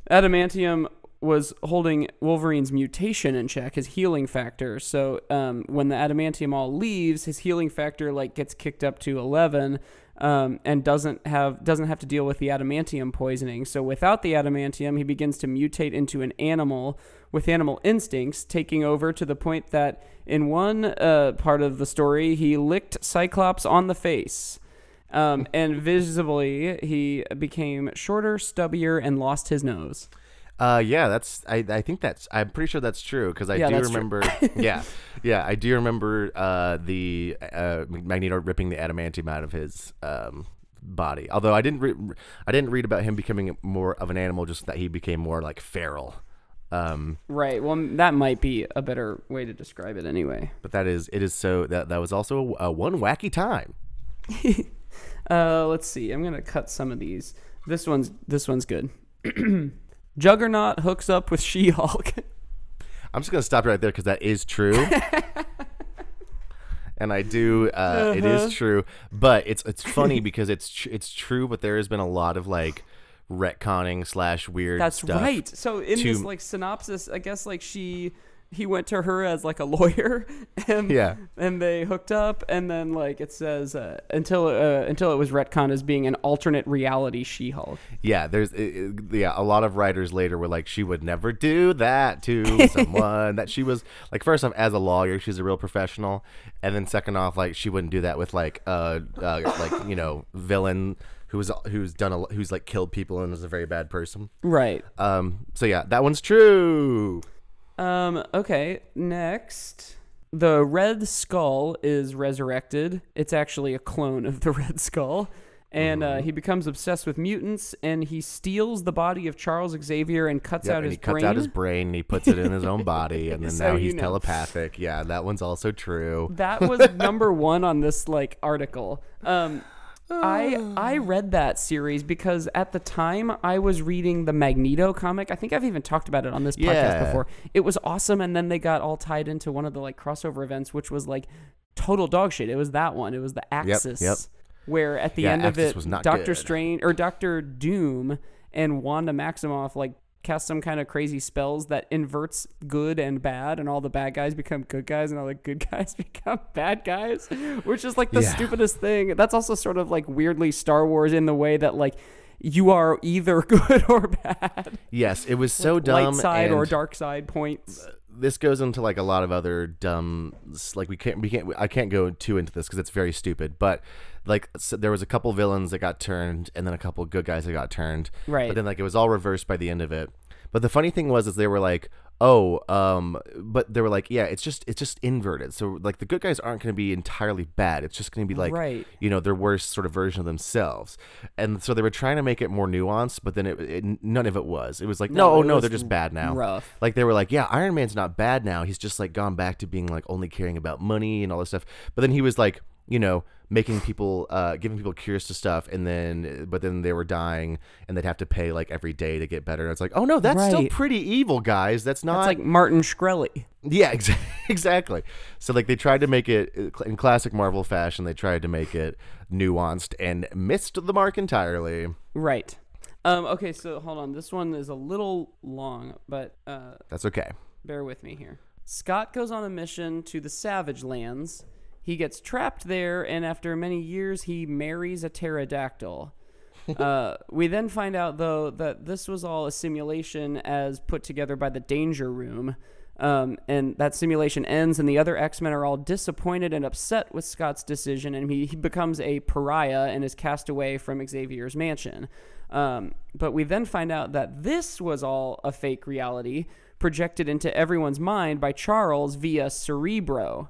adamantium was holding Wolverine's mutation in check, his healing factor. So um, when the adamantium all leaves, his healing factor like gets kicked up to eleven. Um, and doesn't have doesn't have to deal with the adamantium poisoning. So without the adamantium, he begins to mutate into an animal with animal instincts, taking over to the point that in one uh, part of the story, he licked Cyclops on the face. Um, and visibly, he became shorter, stubbier, and lost his nose. Uh, yeah, that's. I, I think that's. I'm pretty sure that's true because I Yeah, do remember. (laughs) yeah, yeah, I do remember. Uh, the uh, Magneto ripping the adamantium out of his um body. Although I didn't. Re- I didn't read about him becoming more of an animal. Just that he became more like feral. Um, Right. Well, that might be a better way to describe it anyway. but that is. It is so. That that was also a, a one wacky time. (laughs) Uh, let's see. I'm gonna cut some of these. This one's this one's good. (clears throat) Juggernaut hooks up with She-Hulk. I'm just gonna stop right there because that is true. (laughs) And I do. Uh, Uh-huh. is true, but it's it's funny because it's tr- it's true, but there has been a lot of like retconning slash weird. That's right. So in to- this like synopsis, I guess like she he went to her as like a lawyer (laughs) and Yeah. and they hooked up and then like it says uh, until uh, until it was retconned as being an alternate reality She-Hulk. Yeah, there's it- yeah a lot of writers later were like she would never do that to (laughs) someone that she was like first off as a lawyer she's a real professional and then second off like she wouldn't do that with like uh, uh like you know villain who's who's done a who's like killed people and is a very bad person. Right. Um so yeah, that one's true. Um, okay, next. The Red Skull is resurrected. It's actually a clone of the (laughs) Red Skull. And uh, he becomes obsessed with mutants and he steals the body of Charles Xavier and cuts Yep, out and his he cuts brain. out his brain and he puts it in his own body (laughs) and then So now you he's know. telepathic. Yeah, that one's also true. that was (laughs) number one on this like article. Um, I I ah. read that series because at the time I was reading the Magneto comic. I think I've even talked about it on this podcast Yeah. before. It was awesome, and then they got all tied into one of the like crossover events, which was like total dog shit. It was that one. It was the Axis, yep. where at the Yeah, end of it, was not Doctor good. Strange or Doctor Doom and Wanda Maximoff like cast some kind of crazy spells that inverts good and bad and all the bad guys become good guys and all the good (laughs) guys (laughs) become bad guys which is like the Yeah. stupidest thing that's also sort of like weirdly star wars in the way that like you are either (laughs) good or bad Yes, it was so dumb. light side or dark side points uh, this goes into like a lot of other dumb like we can't we can't I can't go too into this because it's very stupid but like so there was a couple villains that got turned and then a couple good guys that got turned Right. but then like it was all reversed by the end of it But the funny thing was, is they were like, oh, um, but they were like, yeah, it's just it's just inverted. So like the good guys aren't going to be entirely bad. It's just going to be like, Right. you know, their worst sort of version of themselves. And so they were trying to make it more nuanced, but then it, it none of it was. It was like, no, No, oh no, they're just bad now. rough. Like they were like, yeah, Iron Man's not bad now. He's just like gone back to being like only caring about money and all this stuff. But then he was like, you know, making people, uh, giving people cures to stuff, and then, but then they were dying, and they'd have to pay like every day to get better. and It's like, oh no, that's still pretty evil, guys. That's not It's like Martin Shkreli. yeah, (laughs) exa- exactly. So like they tried to make it uh, in classic Marvel fashion. They tried to make it nuanced and missed the mark entirely. Right. Um, okay, so hold on. This one is a little long, but uh, That's okay. bear with me here. Scott goes on a mission to the Savage Lands. He gets trapped there, and after many years, he marries a pterodactyl. (laughs) uh, we then find out, though, that this was all a simulation as put together by the Danger Room. Um, and that simulation ends, and the other X Men are all disappointed and upset with Scott's decision, and he, he becomes a pariah and is cast away from Xavier's mansion. Um, but we then find out that this was all a fake reality projected into everyone's mind by Charles via Cerebro.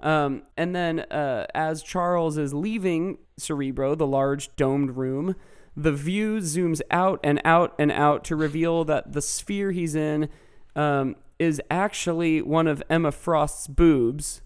Um, and then, uh, as Charles is leaving Cerebro, the large domed room, the view zooms out and out and out to reveal that the sphere he's in um, is actually one of Emma Frost's boobs.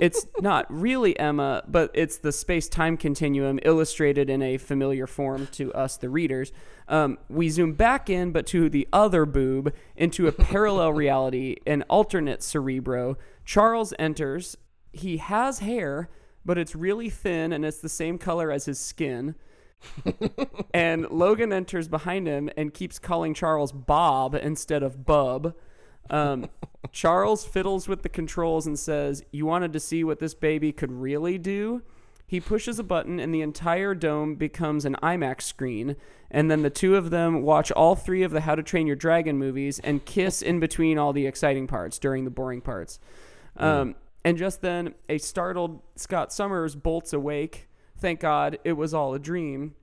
It's (laughs) not really Emma, but it's the space time continuum illustrated in a familiar form to us, the readers. Um, we zoom back in, but to the other boob, into a parallel reality, an alternate Cerebro. Charles enters. He has hair, but it's really thin and it's the same color as his skin. (laughs) and Logan enters behind him and keeps calling Charles Bob instead of Bub. Um, (laughs) Charles fiddles with the controls and says, You wanted to see what this baby could really do? He pushes a button and the entire dome becomes an IMAX screen. And then the two of them watch all three of the How to Train Your Dragon movies and kiss in between all the exciting parts during the boring parts. Um, and just then, a startled Scott Summers bolts awake. Thank God it was all a dream.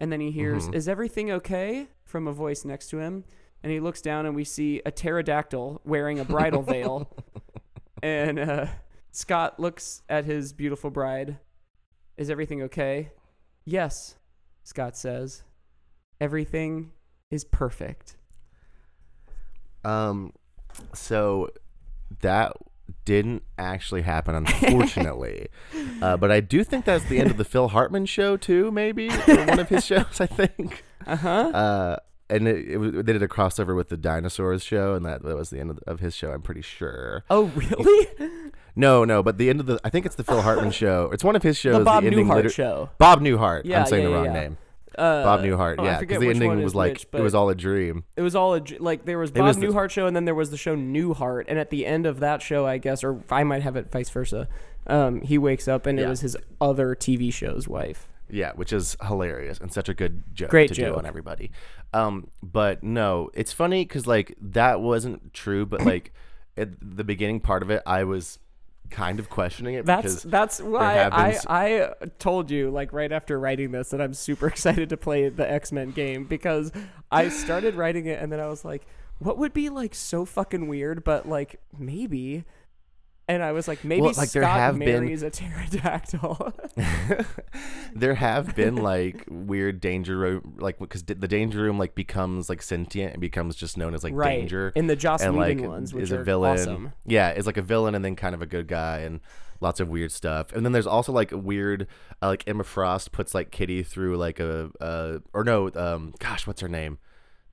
And then he hears, Is everything okay? from a voice next to him. And he looks down and we see a pterodactyl wearing a bridal (laughs) veil. And uh, Scott looks at his beautiful bride. Is everything okay? Yes, Scott says. Everything is perfect. Um, so that didn't actually happen, (laughs) unfortunately. uh, but I do think that's the end of the Phil Hartman show too. Maybe or one of his (laughs) shows, I think. Uh-huh. Uh And it, it was, they did a crossover with the dinosaurs show, and that, that was the end of, of his show. I'm pretty sure. Oh, really? No, no, but the end of the I think it's the Phil Hartman (laughs) show. It's one of his shows. the Bob ending Newhart show. Bob Newhart. Yeah, I'm saying yeah, the yeah, wrong yeah. name. Uh, Bob Newhart. oh, yeah, because the ending was like which, it was all a dream. It was all a, like there was Bob was Newhart show, and then there was the show Newhart, and at the end of that show, I guess, or I might have it vice versa. Um, he wakes up, and it was his other TV show's wife. Yeah, which is hilarious and such a good joke Great to joke. do on everybody. Um, but no, it's funny because like that wasn't true, but like at the beginning part of it, I was kind of questioning it That's because that's why I, been I s- I told you like right after writing this that I'm super (laughs) excited to play the X Men game because I started writing it and then I was like, what would be like so fucking weird, but like maybe. And I was like, maybe Well, like, there Scott have been- marries a pterodactyl. (laughs) there have been like weird danger room, like because the danger room like becomes like sentient and becomes just known as like right. danger. In the Joss and like ones, which is a villain. awesome. Yeah, is like a villain and then kind of a good guy and lots of weird stuff. And then there's also like a weird, uh, like Emma Frost puts like Kitty through like a, uh, or no, um, gosh, what's her name?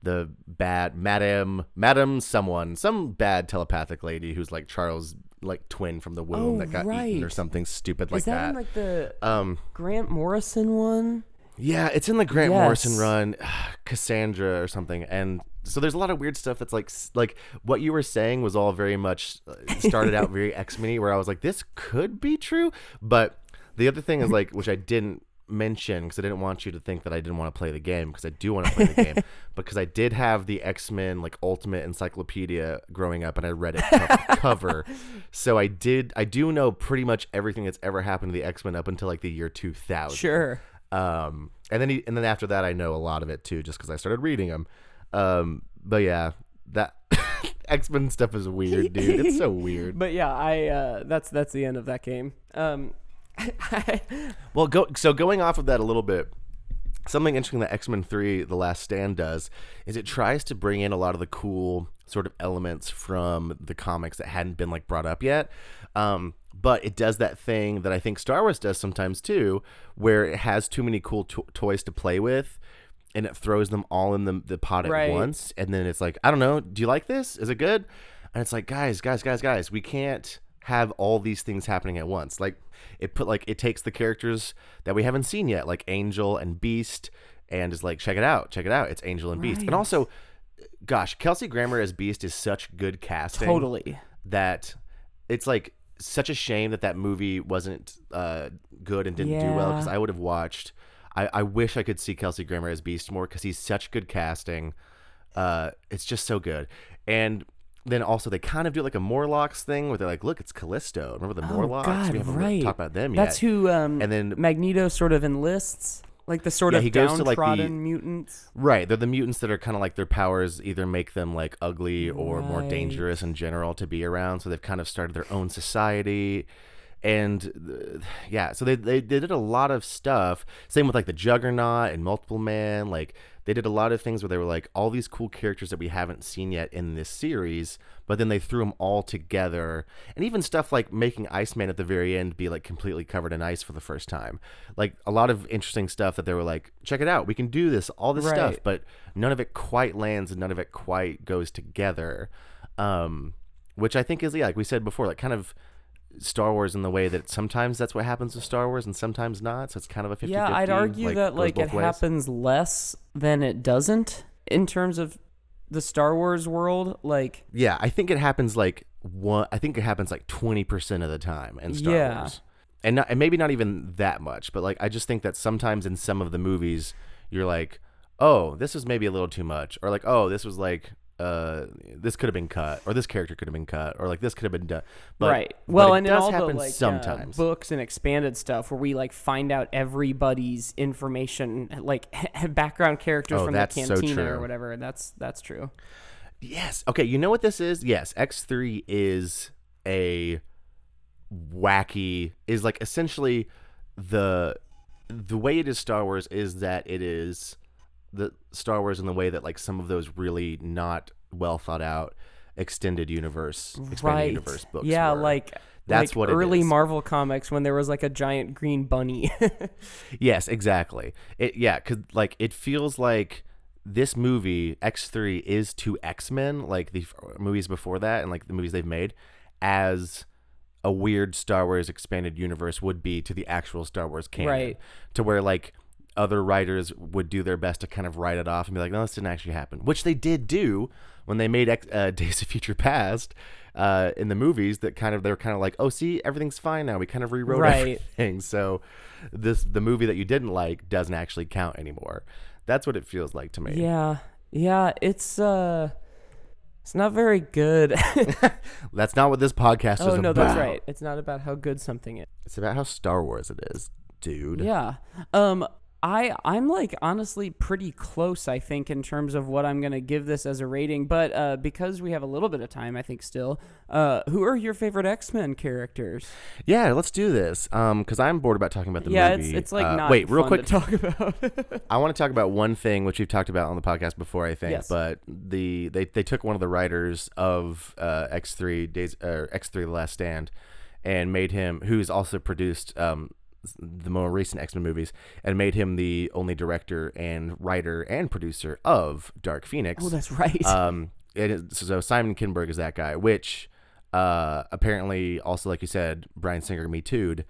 The bad Madam Madam someone, some bad telepathic lady who's like Charles like twin from the womb Oh, that got eaten or something stupid like Is that, that. in like the um, Grant Morrison one? yeah, it's in the Grant Morrison run, (sighs) Cassandra or something, and so there's a lot of weird stuff that's like s- like what you were saying was all very much uh, started out (laughs) very X Men where I was like this could be true, but the other thing is like which I didn't mention because I didn't want you to think that I didn't want to play the game because I do want to play the game (laughs) because I did have the X Men like Ultimate Encyclopedia growing up and I read it cover, (laughs) cover, so I did I do know pretty much everything that's ever happened to the X Men up until like the year 2000. Sure. Um, and then he, and then after that, I know a lot of it too, just because I started reading them. Um, but yeah, that (laughs) X Men stuff is weird, dude. It's so weird. But yeah, I uh, that's that's the end of that game. Um, (laughs) Well, go so going off of that a little bit. Something interesting that X Men Three: The Last Stand does is it tries to bring in a lot of the cool sort of elements from the comics that hadn't been like brought up yet. Um, but it does that thing that I think Star Wars does sometimes too, where it has too many cool to- toys to play with, and it throws them all in the the pot at Right. once, and then it's like, I don't know, do you like this? Is it good? And it's like, guys, guys, guys, guys, we can't have all these things happening at once. Like it put like it takes the characters that we haven't seen yet, like Angel and Beast, and is like, check it out, check it out. It's Angel and Beast, and also, gosh, Kelsey Grammer as Beast is such good casting totally. that it's like such a shame that that movie wasn't uh, good and didn't do well because I would have watched. I, I wish I could see Kelsey Grammer as Beast more because he's such good casting. Uh, it's just so good, and then also they kind of do like a Morlocks thing where they're like, "Look, it's Callisto. Remember the Oh Morlocks? God, we haven't really right. talked about them yet. That's who um, And then- Magneto sort of enlists, like the sort Yeah, of he goes to, like, the- downtrodden mutants. Right, they're the mutants that are kind of like their powers either make them like ugly or more dangerous in general to be around. So they've kind of started their own society, and yeah, so they, they they did a lot of stuff. Same with like the Juggernaut and Multiple Man. Like they did a lot of things where they were like all these cool characters that we haven't seen yet in this series, but then they threw them all together, and even stuff like making Iceman at the very end be like completely covered in ice for the first time. Like a lot of interesting stuff that they were like, check it out, we can do this, all this stuff, but none of it quite lands and none of it quite goes together. Um, which I think is yeah, like we said before, like kind of Star Wars in the way that sometimes that's what happens with Star Wars and sometimes not. So it's kind of a 50 Yeah, I'd argue that like it happens less than it doesn't in terms of the Star Wars world. Like, Yeah, I think it happens like one. I think it happens like twenty percent of the time in Star Yeah. Wars, and not, and maybe not even that much. But like, I just think that sometimes in some of the movies, you're like, oh, this was maybe a little too much, or like, oh, this was like, uh, this could have been cut, or this character could have been cut, or like this could have been done. But, right. but Well, it and in does all happen the like uh, sometimes. books and expanded stuff where we like find out everybody's information, like (laughs) background characters Oh, from the so cantina or true. whatever. That's that's true. Yes. Okay. You know what this is? Yes. X three is a wacky. Is like essentially the the way it is Star Wars is that it is the Star Wars in the way that like some of those really not well thought out extended universe expanded right. universe books. yeah, were. like That's like what early is. Marvel comics when there was like a giant green bunny. (laughs) Yes, exactly. It yeah, cuz like it feels like this movie X3 is to X-Men like the movies before that and like the movies they've made as a weird Star Wars expanded universe would be to the actual Star Wars canon. Right. To where like other writers would do their best to kind of write it off and be like, no, this didn't actually happen, which they did do when they made uh, (laughs) Days of Future Past uh, in the movies. That kind of they're kind of like, oh, see, everything's fine now. We kind of rewrote Right. everything. So this the movie that you didn't like doesn't actually count anymore. That's what it feels like to me. yeah, yeah, it's uh, it's not very good. (laughs) (laughs) That's not what this podcast oh is no, about. No, that's right. It's not about how good something is. It's about how Star Wars it is, dude. Yeah. Um I I'm like honestly pretty close I think in terms of what I'm going to give this as a rating, but uh because we have a little bit of time I think still, uh who are your favorite X-Men characters? Yeah, let's do this. Um, because I'm bored about talking about the yeah, movie. it's it's like Uh, not wait, real fun quick. to talk (laughs) about. I want to talk about one thing which we've talked about on the podcast before, I think. Yes. But the they, they took one of the writers of uh, X three days or X three The Last Stand, and made him who's also produced um, the more recent X Men movies, and made him the only director and writer and producer of Dark Phoenix. oh, that's right. (laughs) Um, is, so Simon Kinberg is that guy, which uh, apparently also, like you said, Bryan Singer me too'd,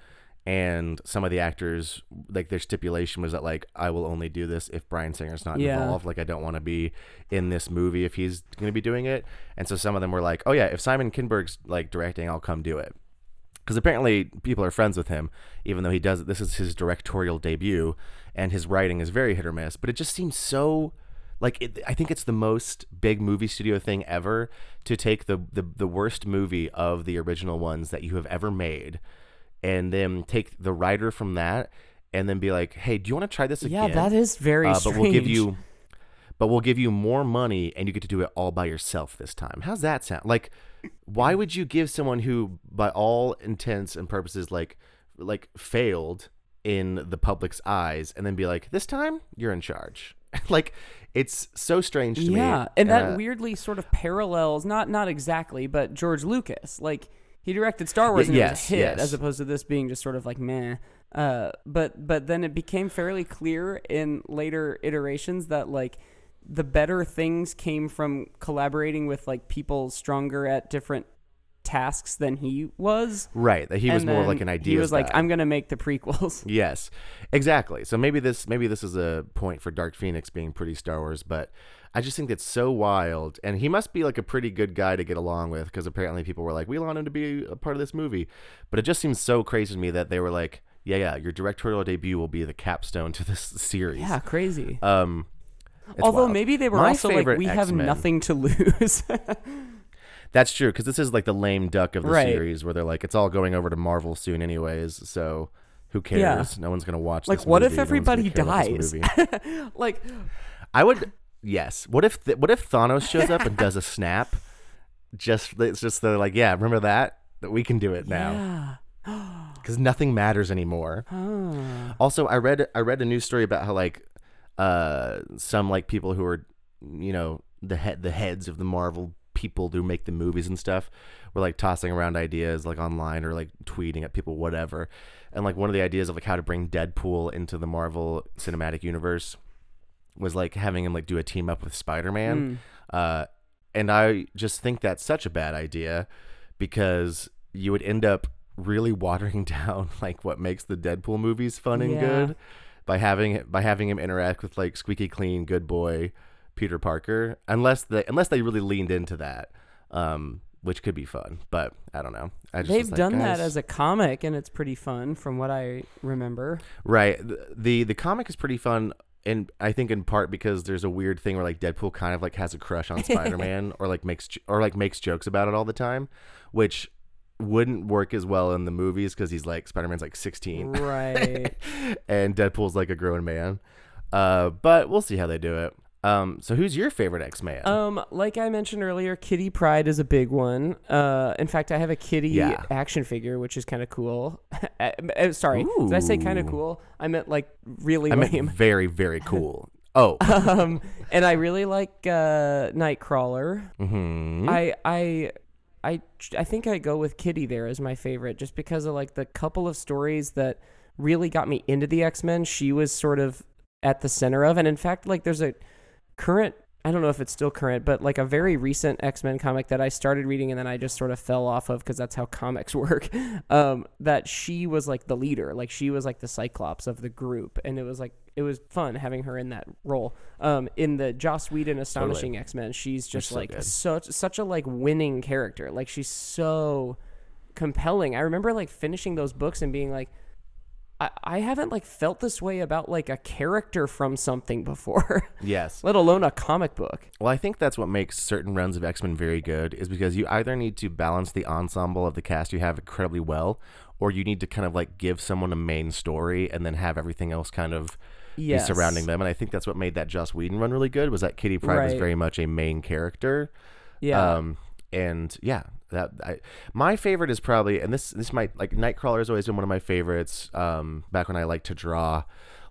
and some of the actors, like their stipulation was that like I will only do this if Bryan Singer's not Yeah. involved. Like I don't want to be in this movie if he's going to be doing it. And so some of them were like, oh yeah, if Simon Kinberg's like directing, I'll come do it. Because apparently people are friends with him, even though he does. This is his directorial debut, and his writing is very hit or miss. But it just seems so like it, I think it's the most big movie studio thing ever to take the, the the worst movie of the original ones that you have ever made, and then take the writer from that, and then be like, hey, do you want to try this again? yeah, that is very uh, but we'll give you but we'll give you more money and you get to do it all by yourself this time. How's that sound? Like, why would you give someone who, by all intents and purposes, like, like failed in the public's eyes, and then be like, this time you're in charge? (laughs) like, it's so strange to me. yeah, and that uh, weirdly sort of parallels not not exactly, but George Lucas. Like he directed Star Wars and it was a hit, yes. as opposed to this being just sort of like meh. Uh, but but then it became fairly clear in later iterations that like the better things came from collaborating with like people stronger at different tasks than he was. right. That he was more like an idea. He was like, I'm gonna make the prequels. (laughs) Yes, exactly. So maybe this maybe this is a point for Dark Phoenix being pretty Star Wars, but I just think it's so wild, and he must be like a pretty good guy to get along with because apparently people were like, we want him to be a part of this movie, but it just seems so crazy to me that they were like, yeah, yeah, your directorial debut will be the capstone to this (laughs) series. yeah, crazy. Um. It's Although wild. maybe they were My also like, we have X-Men- nothing to lose. (laughs) That's true because this is like the lame duck of the Right. series where they're like, it's all going over to Marvel soon, anyways. So who cares? No one's gonna watch. Like, what if movie. No everybody this dies? (laughs) like I would. Yes. What if th- What if Thanos shows up and does a snap? Just it's just they're like, yeah, remember that that we can do it now yeah. (gasps) because nothing matters anymore. Also, I read I read a news story about how like uh some like people who are you know the head the heads of the Marvel people who make the movies and stuff were like tossing around ideas like online or like tweeting at people whatever. And like one of the ideas of like how to bring Deadpool into the Marvel cinematic universe was like having him like do a team up with Spider-Man. Uh and I just think that's such a bad idea because you would end up really (laughs) watering down like what makes the Deadpool movies fun and Yeah. good by having by having him interact with like squeaky clean good boy Peter Parker unless they unless they really leaned into that um which could be fun but I don't know I just They've like, done that as a comic, and it's pretty fun, from what I remember. Right. The, the the comic is pretty fun and I think in part because there's a weird thing where like Deadpool kind of like has a crush on (laughs) Spider-Man or like makes or like makes jokes about it all the time, which wouldn't work as well in the movies cuz he's like Spider-Man's like 16 Right. (laughs) and Deadpool's like a grown man. Uh but we'll see how they do it. Um so who's your favorite X-Man? um, like I mentioned earlier, Kitty Pryde is a big one. Uh, in fact, I have a Kitty Yeah. action figure, which is kind of cool. (laughs) Uh, uh, Sorry, did I say kind of cool? I meant like really I meant very very (laughs) cool. Oh. um, and I really like uh, Nightcrawler. mhm. I I I I think I go with Kitty there as my favorite, just because of like the couple of stories that really got me into the X Men. She was sort of at the center of, and in fact, like there's a current. I don't know if it's still current, but like a very recent X Men comic that I started reading and then I just sort of fell off of because that's how comics (laughs) work. Um, that she was like the leader, like she was like the Cyclops of the group, and it was like it was fun having her in that role. Um, in the Joss Whedon Astonishing X Men, she's just so like good. such such a like winning character. Like she's so compelling. I remember like finishing those books and being like, I, I haven't like felt this way about like a character from something before, (laughs) yes. let alone a comic book. Well, I think that's what makes certain runs of X Men very good, is because you either need to balance the ensemble of the cast you have incredibly well, or you need to kind of like give someone a main story and then have everything else kind of Yes. be surrounding them. And I think that's what made that Joss Whedon run really good. Was that Kitty Pryde was very much a main character. Yeah. Um, and yeah, that I, my favorite is probably, and this this might like Nightcrawler has always been one of my favorites. Um, back when I liked to draw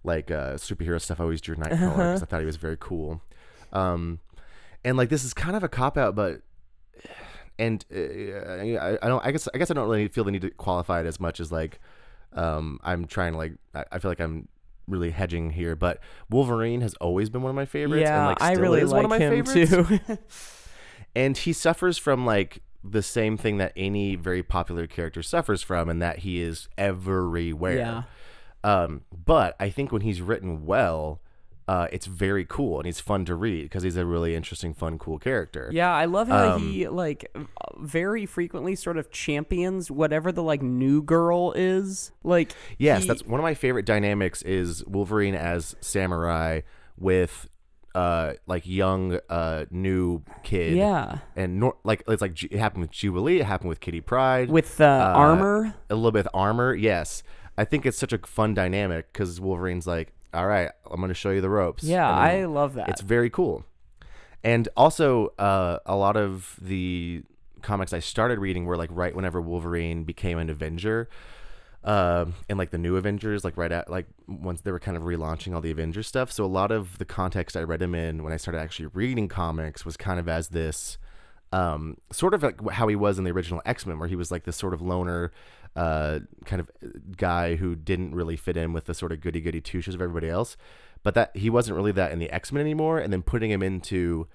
like uh, superhero stuff, I always drew Nightcrawler Uh-huh. because I thought he was very cool. Um, and like this is kind of a cop out, but and uh, I, I don't. I guess I guess I don't really feel the need to qualify it as much as like um, I'm trying to like. I, I feel like I'm really hedging here, but Wolverine has always been one of my favorites. yeah, and, like, I still really is like one of my him favorites too. (laughs) (laughs) and he suffers from like the same thing that any very popular character suffers from and that he is everywhere Yeah. um but i think when he's written well uh it's very cool and he's fun to read because he's a really interesting fun cool character Yeah, I love how Um, he like uh, very frequently sort of champions whatever the like new girl is. Like yes he- that's one of my favorite dynamics is wolverine as samurai with uh like young uh new kid yeah and nor- like it's like it happened with jubilee it happened with Kitty Pryde with uh, armor. a little bit armor. Yes, I think it's such a fun dynamic because Wolverine's like, all right, I'm going to show you the ropes. Yeah, I love that. It's very cool. And also, uh, a lot of the comics I started reading were like right whenever Wolverine became an Avenger. Um, and like the new Avengers, like right at like once they were kind of relaunching all the Avengers stuff. So a lot of the context I read him in when I started actually reading comics was kind of as this, um, sort of like how he was in the original X Men, where he was like this sort of loner, uh, kind of guy who didn't really fit in with the sort of goody goody two shoes of everybody else. But that he wasn't really that in the X Men anymore, and then putting him into,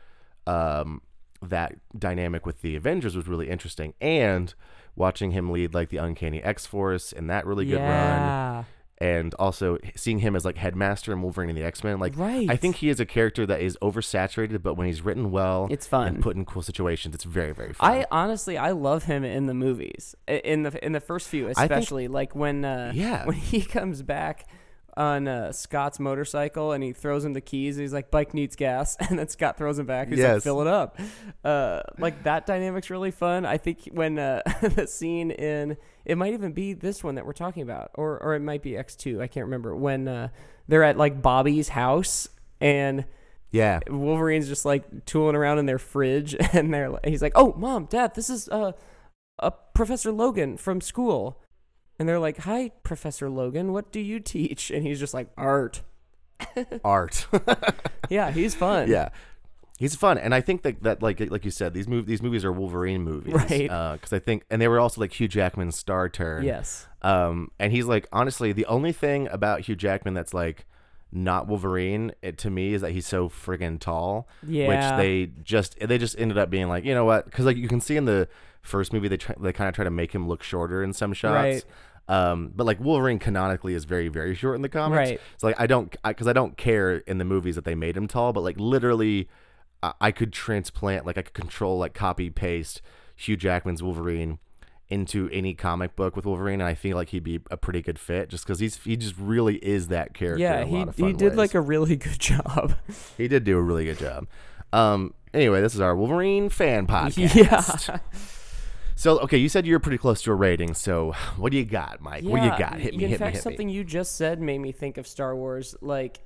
um, that dynamic with the Avengers was really interesting, and watching him lead like the Uncanny X Force in that really good run yeah. And also seeing him as like headmaster and Wolverine in the X Men. Like, Right. I think he is a character that is oversaturated, but when he's written well, It's fun. and put in cool situations, it's very very fun. I honestly I love him in the movies. In the in the first few think- especially like when uh Yeah. (laughs) when he comes back on uh, Scott's motorcycle and he throws him the keys and he's like bike needs gas (laughs) and then Scott throws him back he's like fill it up. Uh like that dynamic's really fun. I think when uh (laughs) the scene in it might even be this one that we're talking about or or it might be X2, I can't remember. When uh they're at like Bobby's house and yeah, Wolverine's just like tooling around in their fridge, (laughs) and they're he's like, "Oh, mom, dad, this is uh, uh, Professor Logan from school," and they're like, "Hi, Professor Logan, what do you teach?" And he's just like, "Art." (laughs) art. (laughs) Yeah, he's fun. yeah. He's fun, and I think that, that like like you said, these mov- these movies are Wolverine movies, Right. Because I think, and they were also like Hugh Jackman's star turn. Yes. Um, and he's like, honestly, the only thing about Hugh Jackman that's like not Wolverine it, to me is that he's so friggin' tall. Yeah. Which they just they just ended up being like, you know what? Because like you can see in the first movie, they try, they kind of try to make him look shorter in some shots. Right. Um, but like Wolverine canonically is very very short in the comics. Right. So like I don't because I, don't care in the movies that they made him tall, but like literally, I, I could transplant like I could control like copy paste Hugh Jackman's Wolverine into any comic book with Wolverine, and I feel like he'd be a pretty good fit just because he's he just really is that character. Yeah, he he did ways. like a really good (laughs) job. he did do a really good job. Um. Anyway, this is our Wolverine fan (laughs) podcast. yeah. So okay, you said you were pretty close to a rating. So what do you got, Mike? what do you got? Hit me. In hit fact, me. Hit something me. you just said made me think of Star Wars. Like,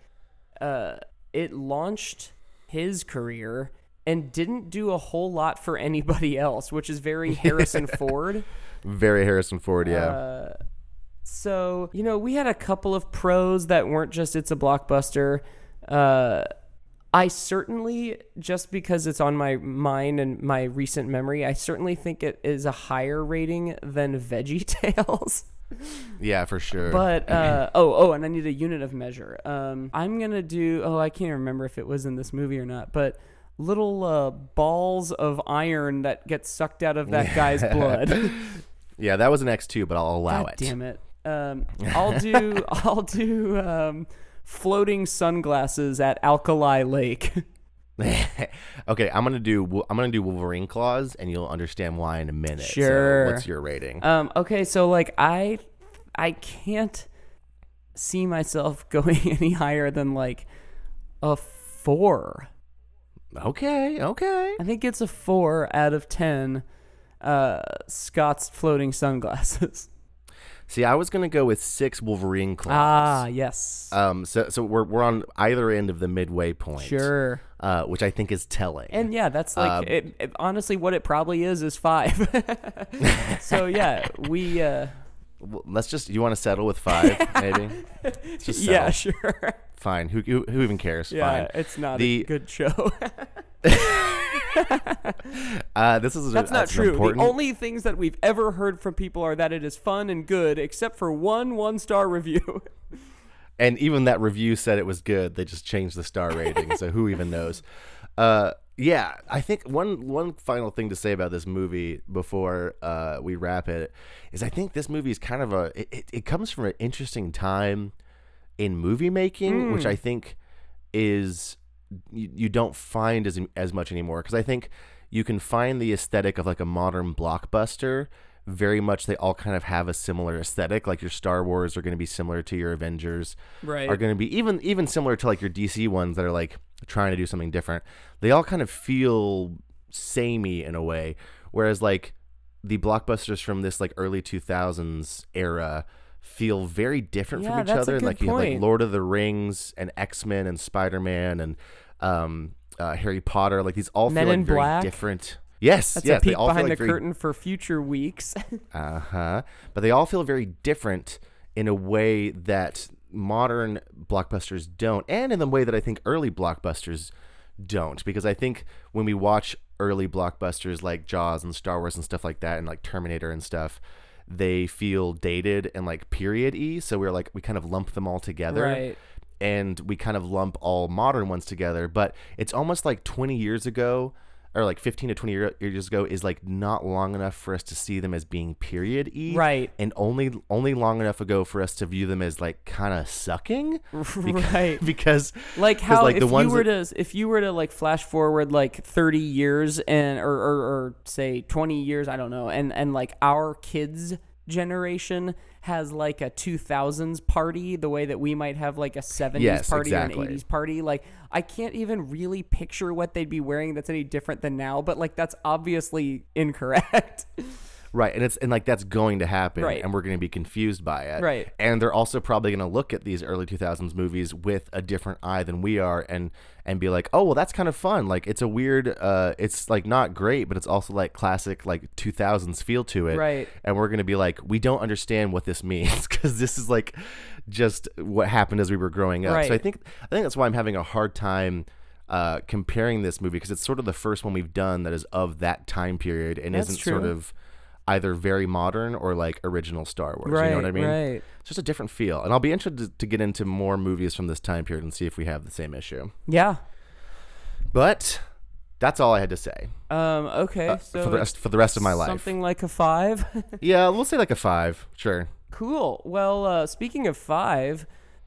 uh, it launched his career and didn't do a whole lot for anybody (laughs) else, which is very Harrison Ford. Very Harrison Ford. Yeah. Uh, so you know, we had a couple of pros that weren't just it's a blockbuster. Uh, I certainly, just because it's on my mind and my recent memory, I certainly think it is a higher rating than (laughs) Veggie Tales. yeah, for sure. But (laughs) uh, oh oh, and I need a unit of measure. Um, I'm gonna do. Oh, I can't remember if it was in this movie or not, but little uh, balls of iron that get sucked out of that guy's (laughs) blood. yeah, that was an X two, but I'll allow God it. damn it. Um, I'll do. (laughs) I'll do. Um, floating sunglasses at Alkali Lake. (laughs) okay, I'm gonna do I'm gonna do Wolverine claws, and you'll understand why in a minute. So Sure. what's your rating? Um, okay, so like I, I can't see myself going any higher than like a four. Okay, okay. I think it's a four out of ten. Uh, Scott's floating sunglasses. (laughs) See, I was gonna go with six Wolverine claws. ah, yes. Um, so so we're we're on either end of the midway point. sure. Uh, which I think is telling. And yeah, that's like Um, it, it- honestly what it probably is is five. (laughs) so yeah, we. Uh, let's just. You want to settle with five, maybe? (laughs) Just yeah, sure. Fine. Who, who who even cares? Yeah, Fine. it's not The- a good show. (laughs) (laughs) Uh, this is That's not an true. Important, The only things that we've ever heard from people are that it is fun and good, except for one one star review. (laughs) and even that review said it was good. They just changed the star rating, so who even knows? Uh, yeah, I think one one final thing to say about this movie before uh, we wrap it is I think this movie is kind of a it, it, it comes from an interesting time in movie making, which hmm. I think is you, you don't find as as much anymore because I think you can find the aesthetic of like a modern blockbuster very much they all kind of have a similar aesthetic like your Star Wars are going to be similar to your Avengers Right. are going to be even even similar to like your DC ones that are like trying to do something different they all kind of feel samey in a way whereas like the blockbusters from this like early 2000s era feel very different Yeah, from each other. like you have like. Lord of the Rings and X Men and Spider Man and um, uh, Harry Potter. Like these all Men feel like very Black? different. Yes, That's yes, a they peek all feel behind like the very curtain for future weeks. (laughs) uh huh. But they all feel very different in a way that modern blockbusters don't, and in the way that I think early blockbusters don't. Because I think when we watch early blockbusters like Jaws and Star Wars and stuff like that, and like Terminator and stuff, they feel dated and like period y. So we're like, we kind of lump them all together right. and we kind of lump all modern ones together but it's almost like 20 years ago or like 15 to 20 year- years ago is like not long enough for us to see them as being period e Right. and only only long enough ago for us to view them as like kind of sucking (laughs) Right. because like how like, if the you ones were that- to if you were to like flash forward like 30 years and or, or, or say 20 years i don't know and and like our kids generation has like a 2000s party the way that we might have like a 70s Yes, party or an 80s party. Like i can't even really picture what they'd be wearing that's any different than now but like that's obviously incorrect (laughs) Right, and it's and like that's going to happen, Right. and we're going to be confused by it. Right. and they're also probably going to look at these early two thousands movies with a different eye than we are, and and be like, oh well, that's kind of fun. Like it's a weird, uh, it's like not great, but it's also like classic like two thousands feel to it. Right. and we're going to be like, we don't understand what this means (laughs) because this is like just what happened as we were growing up. Right. So I think I think that's why I'm having a hard time. Uh, comparing this movie because it's sort of the first one we've done that is of that time period and That's isn't sort of either very modern or like original Star Wars. right You know what I mean? right It's just a different feel. And I'll be interested to, get into more movies from this time period and see if we have the same issue. yeah But that's all I had to say um okay uh, so for the rest for the rest of my life. something like a five (laughs) Yeah, we'll say like a five. Sure. Cool. Well, uh, speaking of five,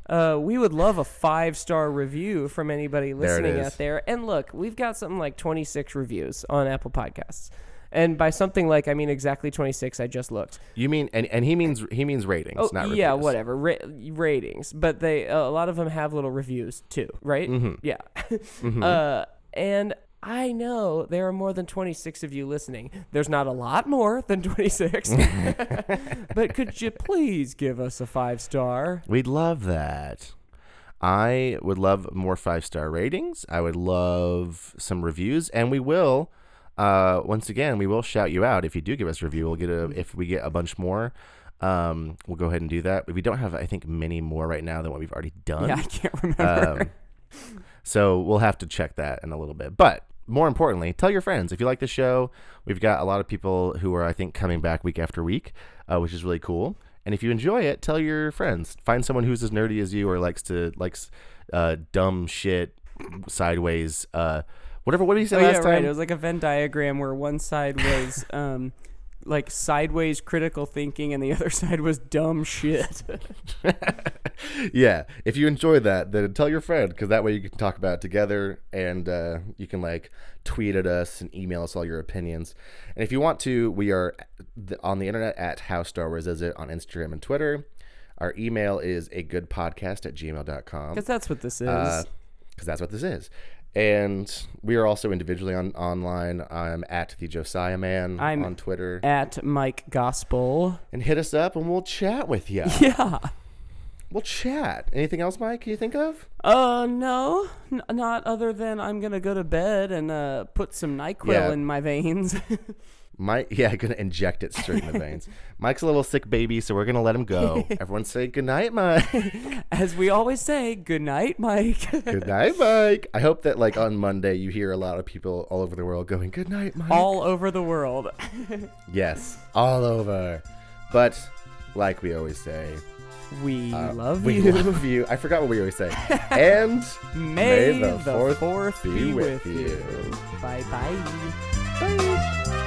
uh, we would love a five star review from anybody listening is. out there. And look, we've got something like 26 reviews on Apple Podcasts. And by something like, I mean exactly 26. I just looked. You mean and, and he means he means ratings, Oh, not yeah, reviews. whatever. Ra- ratings. But they uh, a lot of them have little reviews too, right? Mm-hmm. Yeah. (laughs) Uh, and I know there are more than 26 of you listening. There's not a lot more than 26. (laughs) but could you please give us a five star? We'd love that. I would love more five star ratings. I would love some reviews, and we will. Uh, once again, we will shout you out if you do give us a review. We'll get a if we get a bunch more. Um, we'll go ahead and do that. We don't have, I think, many more right now than what we've already done. Yeah, I can't remember. Um, so we'll have to check that in a little bit. But more importantly, tell your friends if you like the show. We've got a lot of people who are, I think, coming back week after week, uh, which is really cool. And if you enjoy it, tell your friends. Find someone who's as nerdy as you or likes to likes uh, dumb shit, sideways, uh, whatever. What did you say oh yeah, last right. It was like a Venn diagram where one side was (laughs) um, like sideways critical thinking, and the other (laughs) side was dumb shit. (laughs) yeah, if you enjoy that, then tell your friend because that way you can talk about it together and uh, you can like tweet at us and email us all your opinions. And if you want to, we are on the internet at How Star Wars Is It on Instagram and Twitter. Our email is a good podcast at gmail.com Because that's what this is. because that's what this is. And we are also individually on online. I'm at the Josiah Man I'm on Twitter. At Mike Gospel. and hit us up and we'll chat with you. (laughs) Yeah. We'll chat. Anything else, Mike? Can you think of? Uh, no, N- not other than I'm gonna go to bed and uh put some Nyquil Yeah. in my veins. (laughs) Mike, (laughs) yeah, gonna inject it straight in the veins. (laughs) Mike's a little sick baby, so we're gonna let him go. (laughs) Everyone say good night, Mike. As we always say, good night, Mike. good night, Mike. I hope that like on Monday you hear a lot of people all over the world going good night, Mike. All over the world. yes, all over. But like we always say, We uh, love we you. love you. I forgot what we always say. And May, May the the, fourth fourth, be be with you. you. Bye bye. bye.